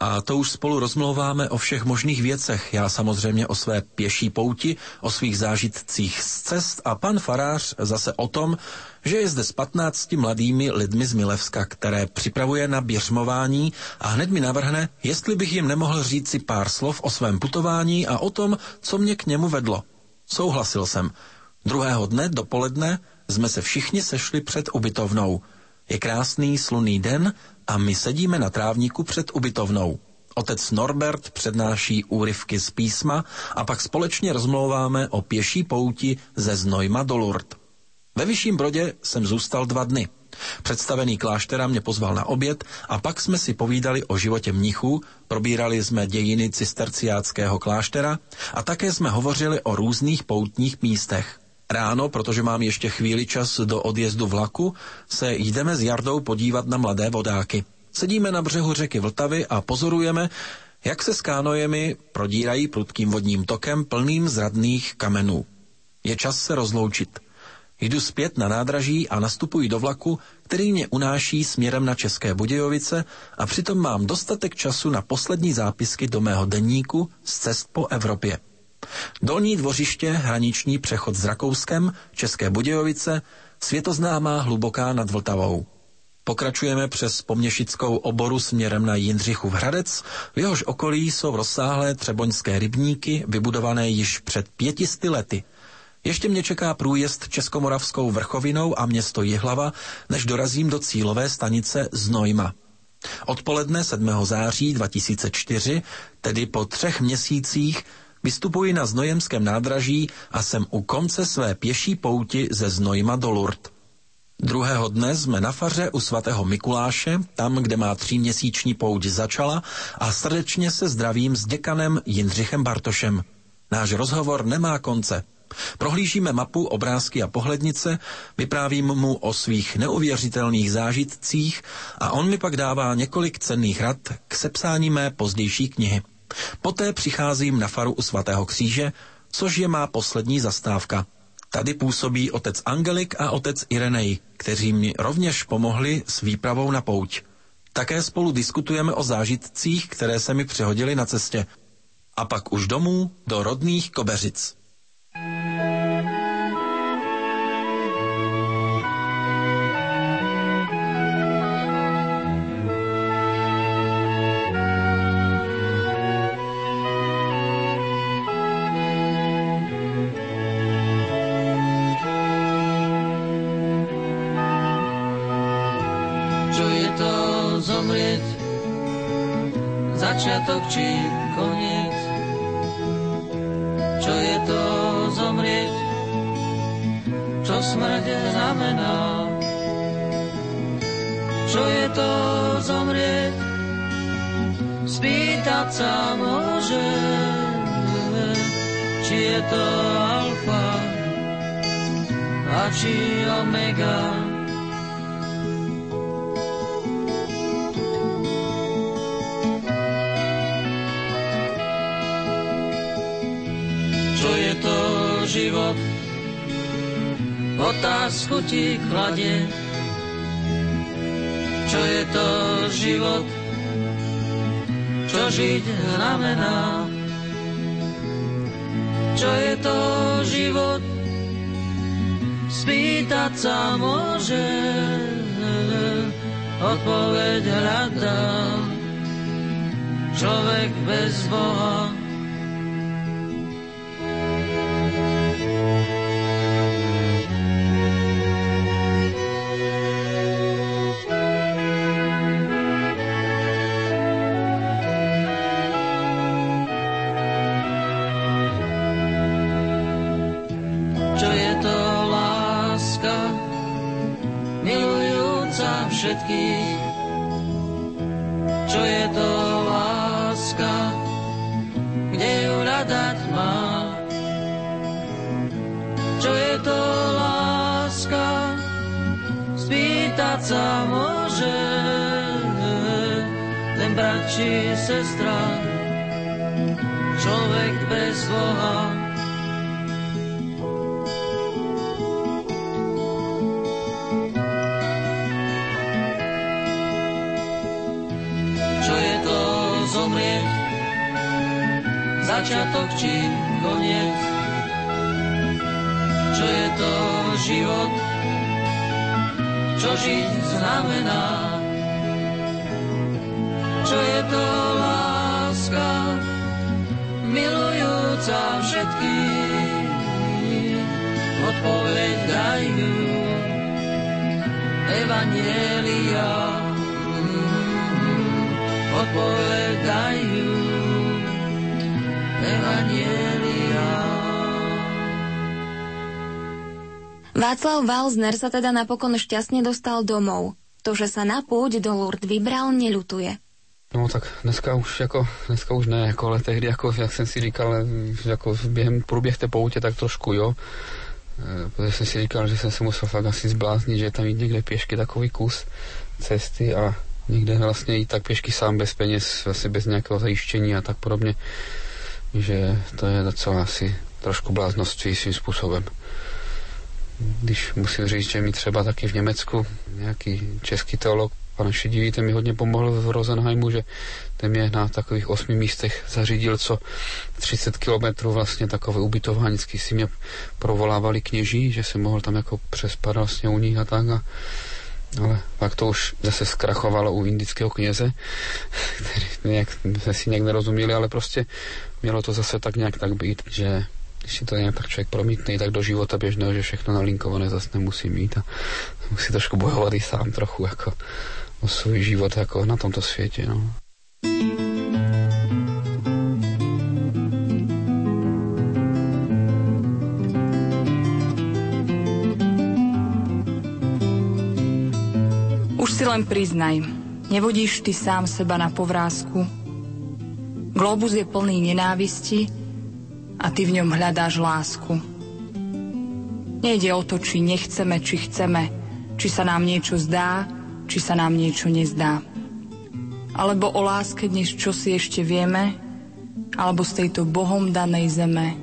A to už spolu rozmlouváme o všech možných věcech. Já samozřejmě o své pěší pouti, o svých zážitcích z cest a pan farář zase o tom, že je zde s 15 mladými lidmi z Milevska, které připravuje na běžmování a hned mi navrhne, jestli bych jim nemohl říct si pár slov o svém putování a o tom, co mě k němu vedlo. Souhlasil jsem. Druhého dne dopoledne jsme se všichni sešli před ubytovnou. Je krásný slunný den a my sedíme na trávníku před ubytovnou. Otec Norbert přednáší úryvky z písma a pak společně rozmlouváme o pěší pouti ze Znojma do Lourdes. Ve Vyšším Brodě jsem zůstal dva dny. Představený kláštera mě pozval na oběd a pak jsme si povídali o životě mnichů, probírali jsme dějiny cisterciáckého kláštera a také jsme hovořili o různých poutních místech. Ráno, protože mám ještě chvíli čas do odjezdu vlaku, se jdeme s Jardou podívat na mladé vodáky. Sedíme na břehu řeky Vltavy a pozorujeme, jak se s kánojemi prodírají prudkým vodním tokem plným zradných kamenů. Je čas se rozloučit. Jdu zpět na nádraží a nastupuji do vlaku, který mě unáší směrem na České Budějovice a přitom mám dostatek času na poslední zápisky do mého denníku z cest po Evropě. Dolní dvořiště, hraniční přechod s Rakouskem, České Budějovice, světoznámá hluboká nad Vltavou. Pokračujeme přes Poměšickou oboru směrem na Jindřichův Hradec, v jehož okolí jsou rozsáhlé třeboňské rybníky, vybudované již před pětisty lety. Ještě mě čeká průjezd Českomoravskou vrchovinou a město Jihlava, než dorazím do cílové stanice Znojma. Odpoledne 7. září 2004, tedy po třech měsících, vystupuji na Znojemském nádraží a jsem u konce své pěší pouti ze Znojma do Lourdes. Druhého dne jsme na faře u svatého Mikuláše, tam, kde má tříměsíční pouť začala a srdečně se zdravím s děkanem Jindřichem Bartošem. Náš rozhovor nemá konce. Prohlížíme mapu, obrázky a pohlednice, vyprávím mu o svých neuvěřitelných zážitcích a on mi pak dává několik cenných rad k sepsání mé pozdější knihy. Poté přicházím na faru u svatého kříže, což je má poslední zastávka. Tady působí otec Angelik a otec Irenej, kteří mi rovněž pomohli s výpravou na pouť. Také spolu diskutujeme o zážitcích, které se mi přihodily na cestě. A pak už domů do rodných Kobeřic. Otázku ti kladie, čo je to život, čo žiť znamená. Čo je to život, spýtať sa môže, odpoveď hľadá. Človek bez Boha Čo je to láska, kde ju hľadať má. Čo je to láska, spýtať sa môže len brat či sestra, človek bez Boha. Začiatok či koniec, čo je to život, čo žiť znamená, čo je to láska, milujúca všetkých, odpoveď dajú Evangelia. Odpovedajú Evangelia. Václav Walzner sa teda napokon šťastne dostal domov. To, že sa na púť do Lourdes vybral, neľutuje. No tak dneska už jako, dneska už ne, jako, ale tehdy, jako, jak jsem si říkal, jako během průběh té poutě, tak trošku jo. E, Protože jsem si říkal, že jsem se musel fakt asi zbláznit, že je tam jít někde pěšky takový kus cesty a někde vlastně jít tak pěšky sám bez peněz, vlastně bez nějakého zajištění a tak podobně, že to je docela asi trošku bláznoství svým způsobem. Když musím říct, že mi třeba taky v Německu nějaký český teolog, pan Šedivý, ten mi hodně pomohl v Rosenheimu, že ten mě na takových osmi místech zařídil, co 30 kilometrů vlastně takové ubytování, si mě provolávali kněží, že jsem mohl tam jako přespat vlastně u nich a tak a ale pak to už zase zkrachovalo u indického kněze, který nějak, jsme si nějak nerozuměli, ale prostě mělo to zase tak nějak tak být, že když si to nějak tak člověk promítne tak do života běžného, že všechno nalinkované zase nemusí mít a musí trošku bojovat i sám trochu jako o svůj život jako na tomto světě. No. Už si len priznaj, nevodíš ty sám seba na povrázku. Globus je plný nenávisti a ty v ňom hľadáš lásku. Nejde o to, či nechceme, či chceme, či sa nám niečo zdá, či sa nám niečo nezdá. Alebo o láske dnes čo si ešte vieme, alebo z tejto Bohom danej zeme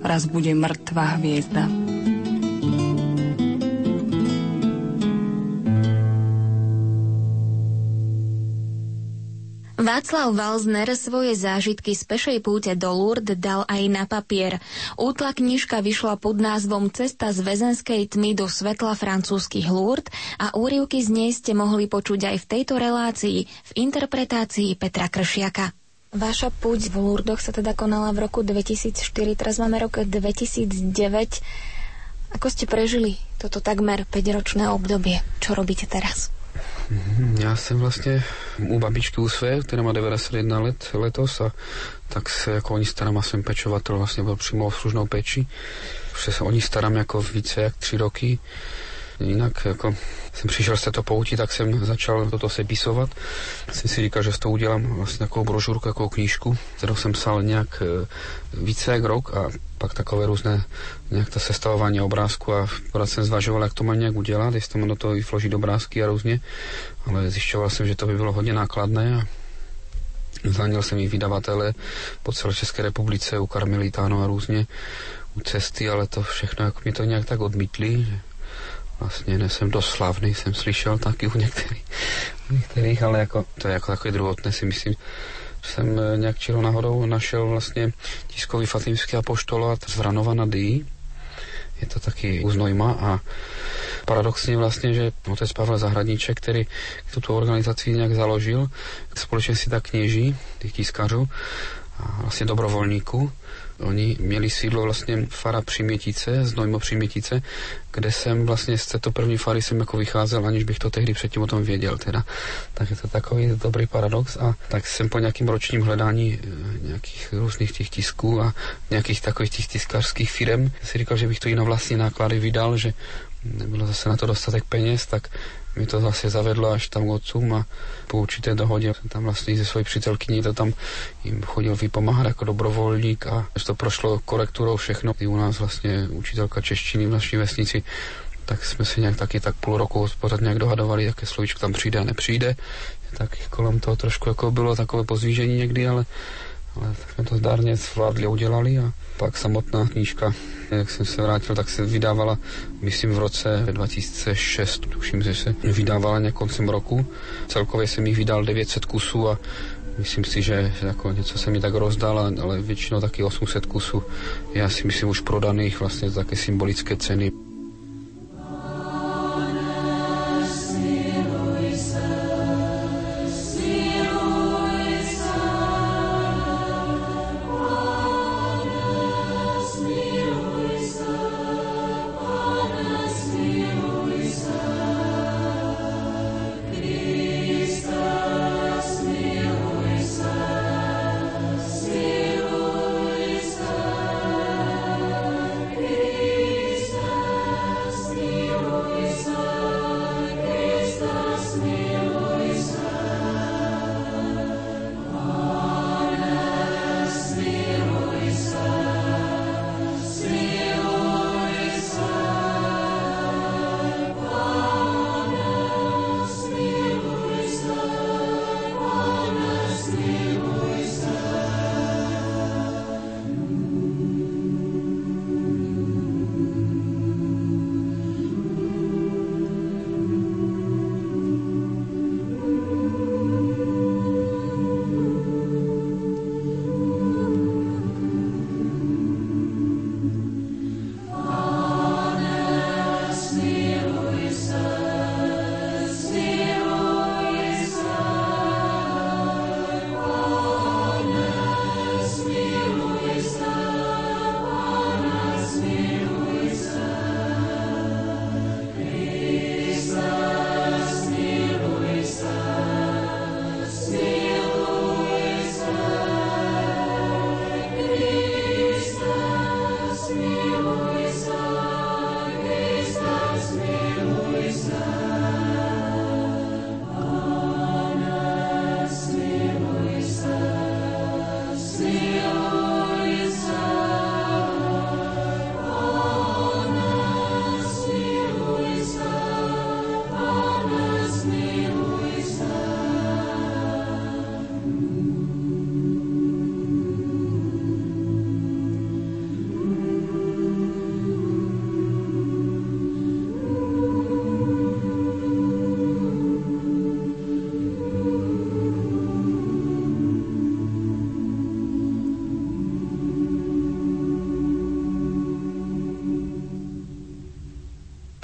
raz bude mŕtva hviezda. Václav Valzner svoje zážitky z pešej púte do Lourdes dal aj na papier. Útla knižka vyšla pod názvom Cesta z väzenskej tmy do svetla francúzskych Lourdes a úrivky z nej ste mohli počuť aj v tejto relácii v interpretácii Petra Kršiaka. Vaša púť v Lourdoch sa teda konala v roku 2004, teraz máme rok 2009. Ako ste prežili toto takmer 5-ročné obdobie? Čo robíte teraz? Já jsem vlastně u babičky u své, která má 91 let letos a tak se jako oni starám a jsem pečovatel, vlastně byl přímo v služnou péči. Už se o ní starám jako více jak tři roky. Jinak jako jsem přišel z této pouti, tak jsem začal toto sepisovat. Jsem si říkal, že z toho udělám vlastně takovou brožurku, jako knížku, kterou jsem psal nějak e, více jak rok a pak takové různé nějak to sestavování obrázku a pořád jsem zvažoval, jak to mám nějak udělat, jestli mám do toho i vložit obrázky a různě, ale zjišťoval jsem, že to by bylo hodně nákladné a Zhanil jsem i vydavatele po celé České republice, u Karmelitánu a různě, u cesty, ale to všechno, jako mi to nějak tak odmítli, že vlastně nejsem dost slavný, jsem slyšel taky u některých, u některých ale jako, to je jako takový druhotné si myslím. Jsem eh, nějak čilo náhodou našel vlastně tiskový fatimský apoštolát z Vranova nad Dý. Je to taky u Znojma a paradoxně vlastně, že otec Pavel Zahradníček, který tuto organizaci nějak založil, společně si tak kněží, těch tiskařů, a vlastně dobrovolníků, Oni měli sídlo vlastně fara Přimětice, Znojmo Přimětice, kde jsem vlastně z této první fary jsem jako vycházel, aniž bych to tehdy předtím o tom věděl teda. Tak je to takový dobrý paradox a tak jsem po nějakým ročním hledání eh, nějakých různých těch tisků a nějakých takových těch tiskařských firm si říkal, že bych to i na vlastní náklady vydal, že nebylo zase na to dostatek peněz, tak mi to zase zavedlo až tam otcům a po určité dohodě jsem tam vlastně ze svojí přítelkyní to tam jim chodil vypomáhat jako dobrovolník a to prošlo korekturou všechno. I u nás vlastně učitelka češtiny v naší vesnici tak jsme si nějak taky tak půl roku pořád nějak dohadovali, jaké slovíčko tam přijde a nepřijde. Tak kolem toho trošku jako bylo takové pozvížení někdy, ale, ale tak jsme to zdárně zvládli a udělali a pak samotná knížka, jak jsem se vrátil, tak se vydávala, myslím v roce 2006, tuším, že se vydávala nějak koncem roku. Celkově jsem jich vydal 900 kusů a Myslím si, že jako něco se mi tak rozdal, ale většinou taky 800 kusů. Já si myslím už prodaných vlastně za také symbolické ceny.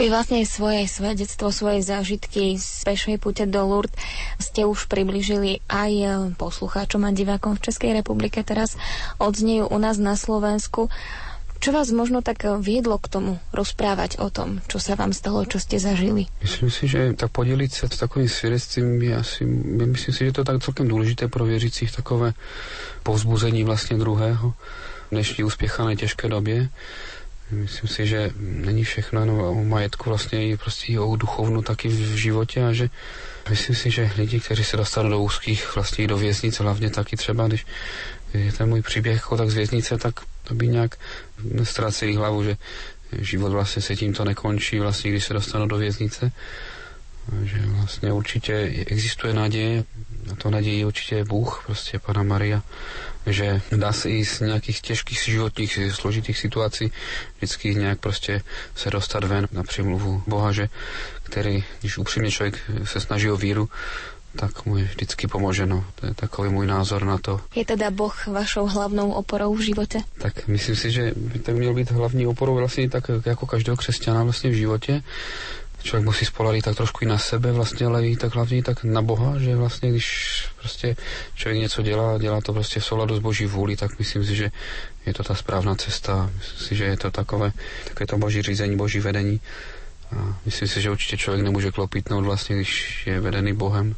Vy vlastne svoje svedectvo, svoje zážitky z pešej pute do Lourdes ste už približili aj poslucháčom a divákom v Českej republike. Teraz odznejú u nás na Slovensku. Čo vás možno tak viedlo k tomu rozprávať o tom, čo sa vám stalo, čo ste zažili? Myslím si, že tak podeliť sa s takovým svedectvím je asi, myslím si, že to je tak celkem důležité pro věřících takové povzbuzení vlastně druhého v dnešní uspěchané těžké době. Myslím si, že není všechno jenom o majetku, vlastně i prostě o duchovnu taky v životě a že myslím si, že lidi, kteří se dostali do úzkých, vlastně do věznice, hlavně taky třeba, když je ten můj příběh jako tak z věznice, tak to by nějak ztráceli hlavu, že život vlastně se tímto nekončí, vlastně když se dostanu do věznice. Že vlastně určitě existuje naděje, a to naději určitě je Bůh, prostě Pana Maria, že dá se i z nějakých těžkých životních složitých situací vždycky nějak prostě se dostat ven na přimluvu Boha, že který, když upřímně člověk se snaží o víru, tak mu vždycky pomůže. No. To je takový můj názor na to. Je teda Boh vašou hlavnou oporou v životě? Tak myslím si, že by tak měl být hlavní oporou vlastně tak jako každého křesťana vlastně v životě. Člověk musí spoladit tak trošku i na sebe vlastně, ale i tak hlavně tak na Boha, že vlastně když prostě člověk něco dělá, dělá to prostě v souladu s Boží vůli, tak myslím si, že je to ta správná cesta. Myslím si, že je to takové, také to Boží řízení, Boží vedení. A myslím si, že určitě člověk nemůže klopitnout vlastně, když je vedený Bohem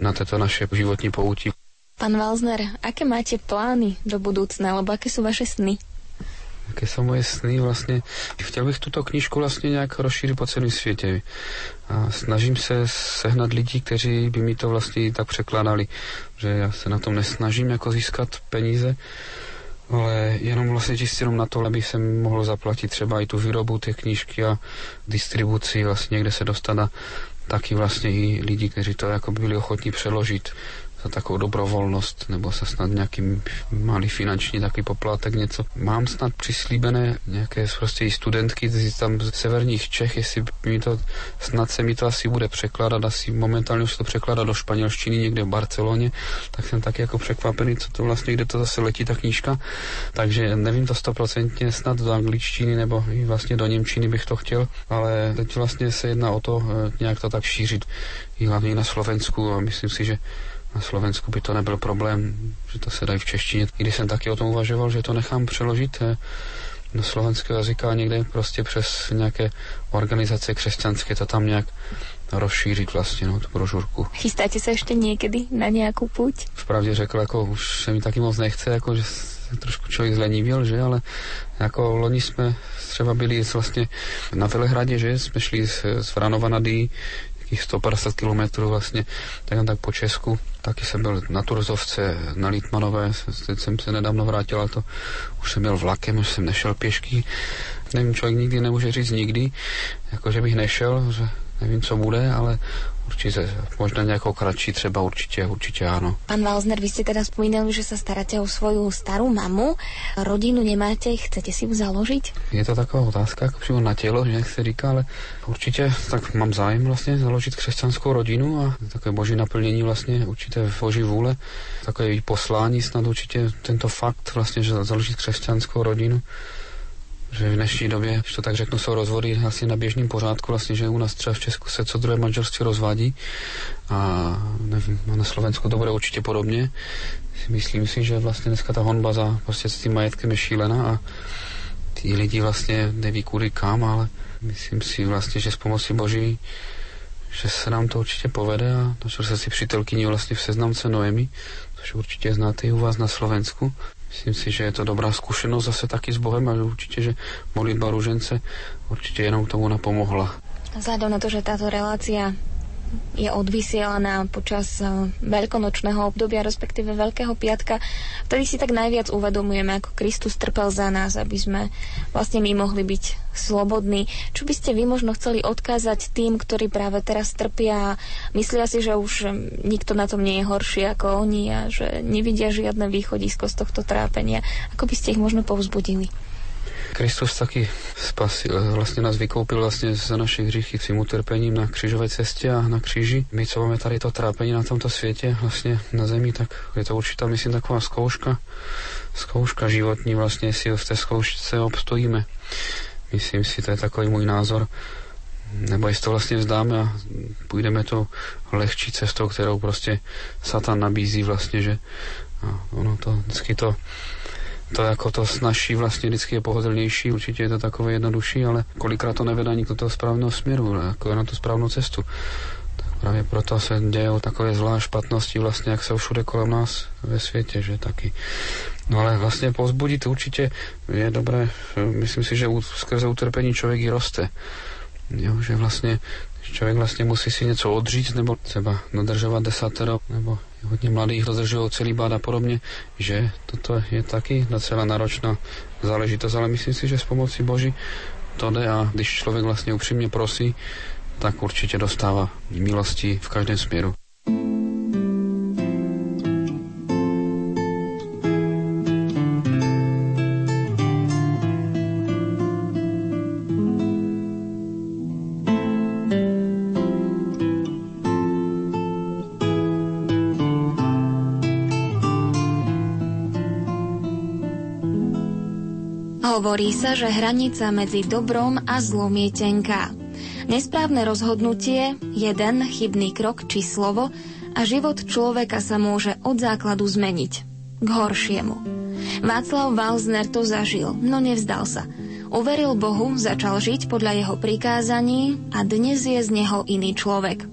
na této naše životní poutí. Pan Valzner, aké máte plány do budoucna, alebo aké jsou vaše sny? Jaké jsou moje sny vlastně. Chtěl bych tuto knížku vlastně nějak rozšířit po celém světě. A snažím se sehnat lidí, kteří by mi to vlastně tak překládali. Že já se na tom nesnažím jako získat peníze, ale jenom vlastně čistě jenom na to, aby jsem mohl zaplatit třeba i tu výrobu té knížky a distribuci vlastně někde se dostat a taky vlastně i lidi, kteří to jako byli ochotní přeložit za takovou dobrovolnost, nebo se snad nějaký malý finanční taky poplatek něco. Mám snad přislíbené nějaké prostě studentky tam z severních Čech, jestli mi to, snad se mi to asi bude překládat, asi momentálně už to překládá do španělštiny někde v Barceloně, tak jsem taky jako překvapený, co to vlastně, kde to zase letí ta knížka. Takže nevím to stoprocentně, snad do angličtiny nebo i vlastně do němčiny bych to chtěl, ale teď vlastně se jedná o to eh, nějak to tak šířit i hlavně na Slovensku a myslím si, že na Slovensku by to nebyl problém, že to se dají v češtině. I když jsem taky o tom uvažoval, že to nechám přeložit eh, do slovenského jazyka někde prostě přes nějaké organizace křesťanské to tam nějak rozšířit vlastně, no, tu brožurku. Chystáte se ještě někdy na nějakou půjť? Vpravdě řekl, jako už se mi taky moc nechce, jako že se trošku člověk zlenivil, že, ale jako loni jsme třeba byli vlastně na Velehradě, že, jsme šli z, z Vranova nad nějakých 150 kilometrů vlastně, tak tak po Česku. Taky jsem byl na Turzovce, na Litmanové, teď jsem se nedávno vrátil, ale to už jsem byl vlakem, už jsem nešel pěšky. Nevím, člověk nikdy nemůže říct nikdy, jako že bych nešel, že nevím, co bude, ale určitě, možná nějakou kratší třeba určitě, určitě ano. Pan Valzner, vy jste teda spomínali, že se staráte o svoju starou mamu. Rodinu nemáte, chcete si ju založit? Je to taková otázka, jako přímo na tělo, že jak se říká, ale určitě tak mám zájem vlastně založit křesťanskou rodinu a takové boží naplnění vlastně určitě v boží vůle, takové poslání snad určitě tento fakt vlastně, že založit křesťanskou rodinu že v dnešní době, když to tak řeknu, jsou rozvody asi na běžným pořádku, vlastně, že u nás třeba v Česku se co druhé manželství rozvádí a nevím, na Slovensku to bude určitě podobně. Myslím si, že vlastně dneska ta honba za prostě s tím majetkem je šílená a ty lidi vlastně neví kudy kam, ale myslím si vlastně, že s pomocí Boží že se nám to určitě povede a našel se si přítelkyni vlastně v seznamce Noemi, což určitě znáte i u vás na Slovensku. Myslím si, že je to dobrá zkušenost zase taky s Bohem a určitě, že modlitba růžence určitě jenom tomu napomohla. Vzhľadom na to, že táto relácia je odvysielaná počas eh, veľkonočného obdobia, respektíve Veľkého piatka. Vtedy si tak najviac uvedomujeme, ako Kristus trpel za nás, aby sme vlastne my mohli byť slobodní. Čo by ste vy možno chceli odkázať tým, ktorí práve teraz trpia a myslia si, že už eh, nikto na tom nie je horší ako oni a že nevidia žiadne východisko z tohto trápenia. Ako by ste ich možno povzbudili? Kristus taky spasil, vlastně nás vykoupil vlastně z našich hříchy svým utrpením na křižové cestě a na kříži. My, co máme tady to trápení na tomto světě, vlastně na zemi, tak je to určitá, myslím, taková zkouška, zkouška životní vlastně, jestli v té zkoušce obstojíme. Myslím si, to je takový můj názor. Nebo jestli to vlastně vzdáme a půjdeme tou lehčí cestou, kterou prostě Satan nabízí vlastně, že ono to vždycky to to jako to snažší vlastně vždycky je pohodlnější, určitě je to takové jednodušší, ale kolikrát to nevede ani do toho správného směru, jako na tu správnou cestu. Tak právě proto se dějou takové zlá špatnosti vlastně, jak se všude kolem nás ve světě, že taky. No ale vlastně pozbudit určitě je dobré, myslím si, že skrze utrpení člověk i roste. Jo, že vlastně člověk vlastně musí si něco odříct, nebo třeba dodržovat desatero, nebo hodně mladých dodržují celý bád a podobně, že toto je taky docela náročná záležitost, ale myslím si, že s pomocí Boží to jde a když člověk vlastně upřímně prosí, tak určitě dostává milosti v každém směru. Hovorí sa, že hranica medzi dobrom a zlom je tenká. Nesprávne rozhodnutie, jeden chybný krok či slovo a život človeka sa môže od základu zmeniť. K horšiemu. Václav Walzner to zažil, no nevzdal sa. Uveril Bohu, začal žiť podľa jeho prikázaní a dnes je z neho iný človek.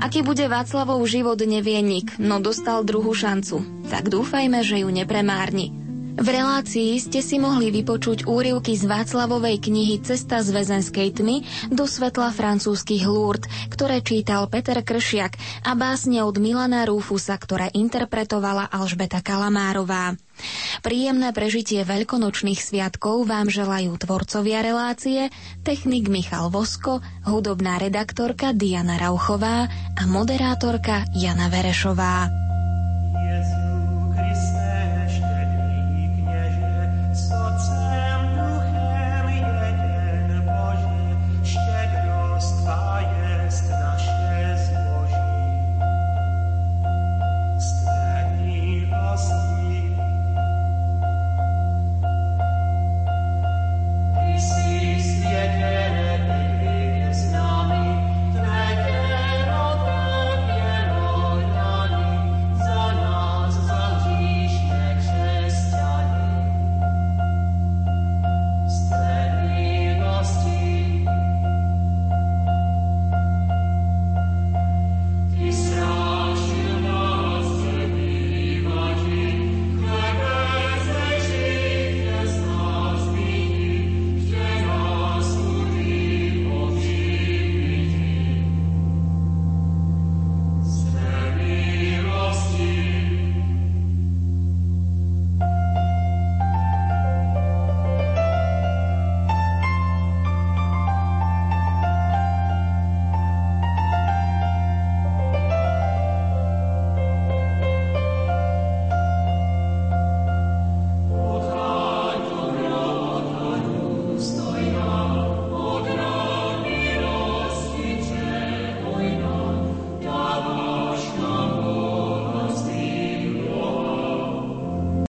Aký bude Václavov život nevie nik, no dostal druhú šancu. Tak dúfajme, že ju nepremárni. V relácii ste si mohli vypočuť úrivky z Václavovej knihy Cesta z väzenskej tmy do svetla francúzskych lúrd, ktoré čítal Peter Kršiak a básne od Milana Rúfusa, ktoré interpretovala Alžbeta Kalamárová. Príjemné prežitie veľkonočných sviatkov vám želajú tvorcovia relácie, technik Michal Vosko, hudobná redaktorka Diana Rauchová a moderátorka Jana Verešová.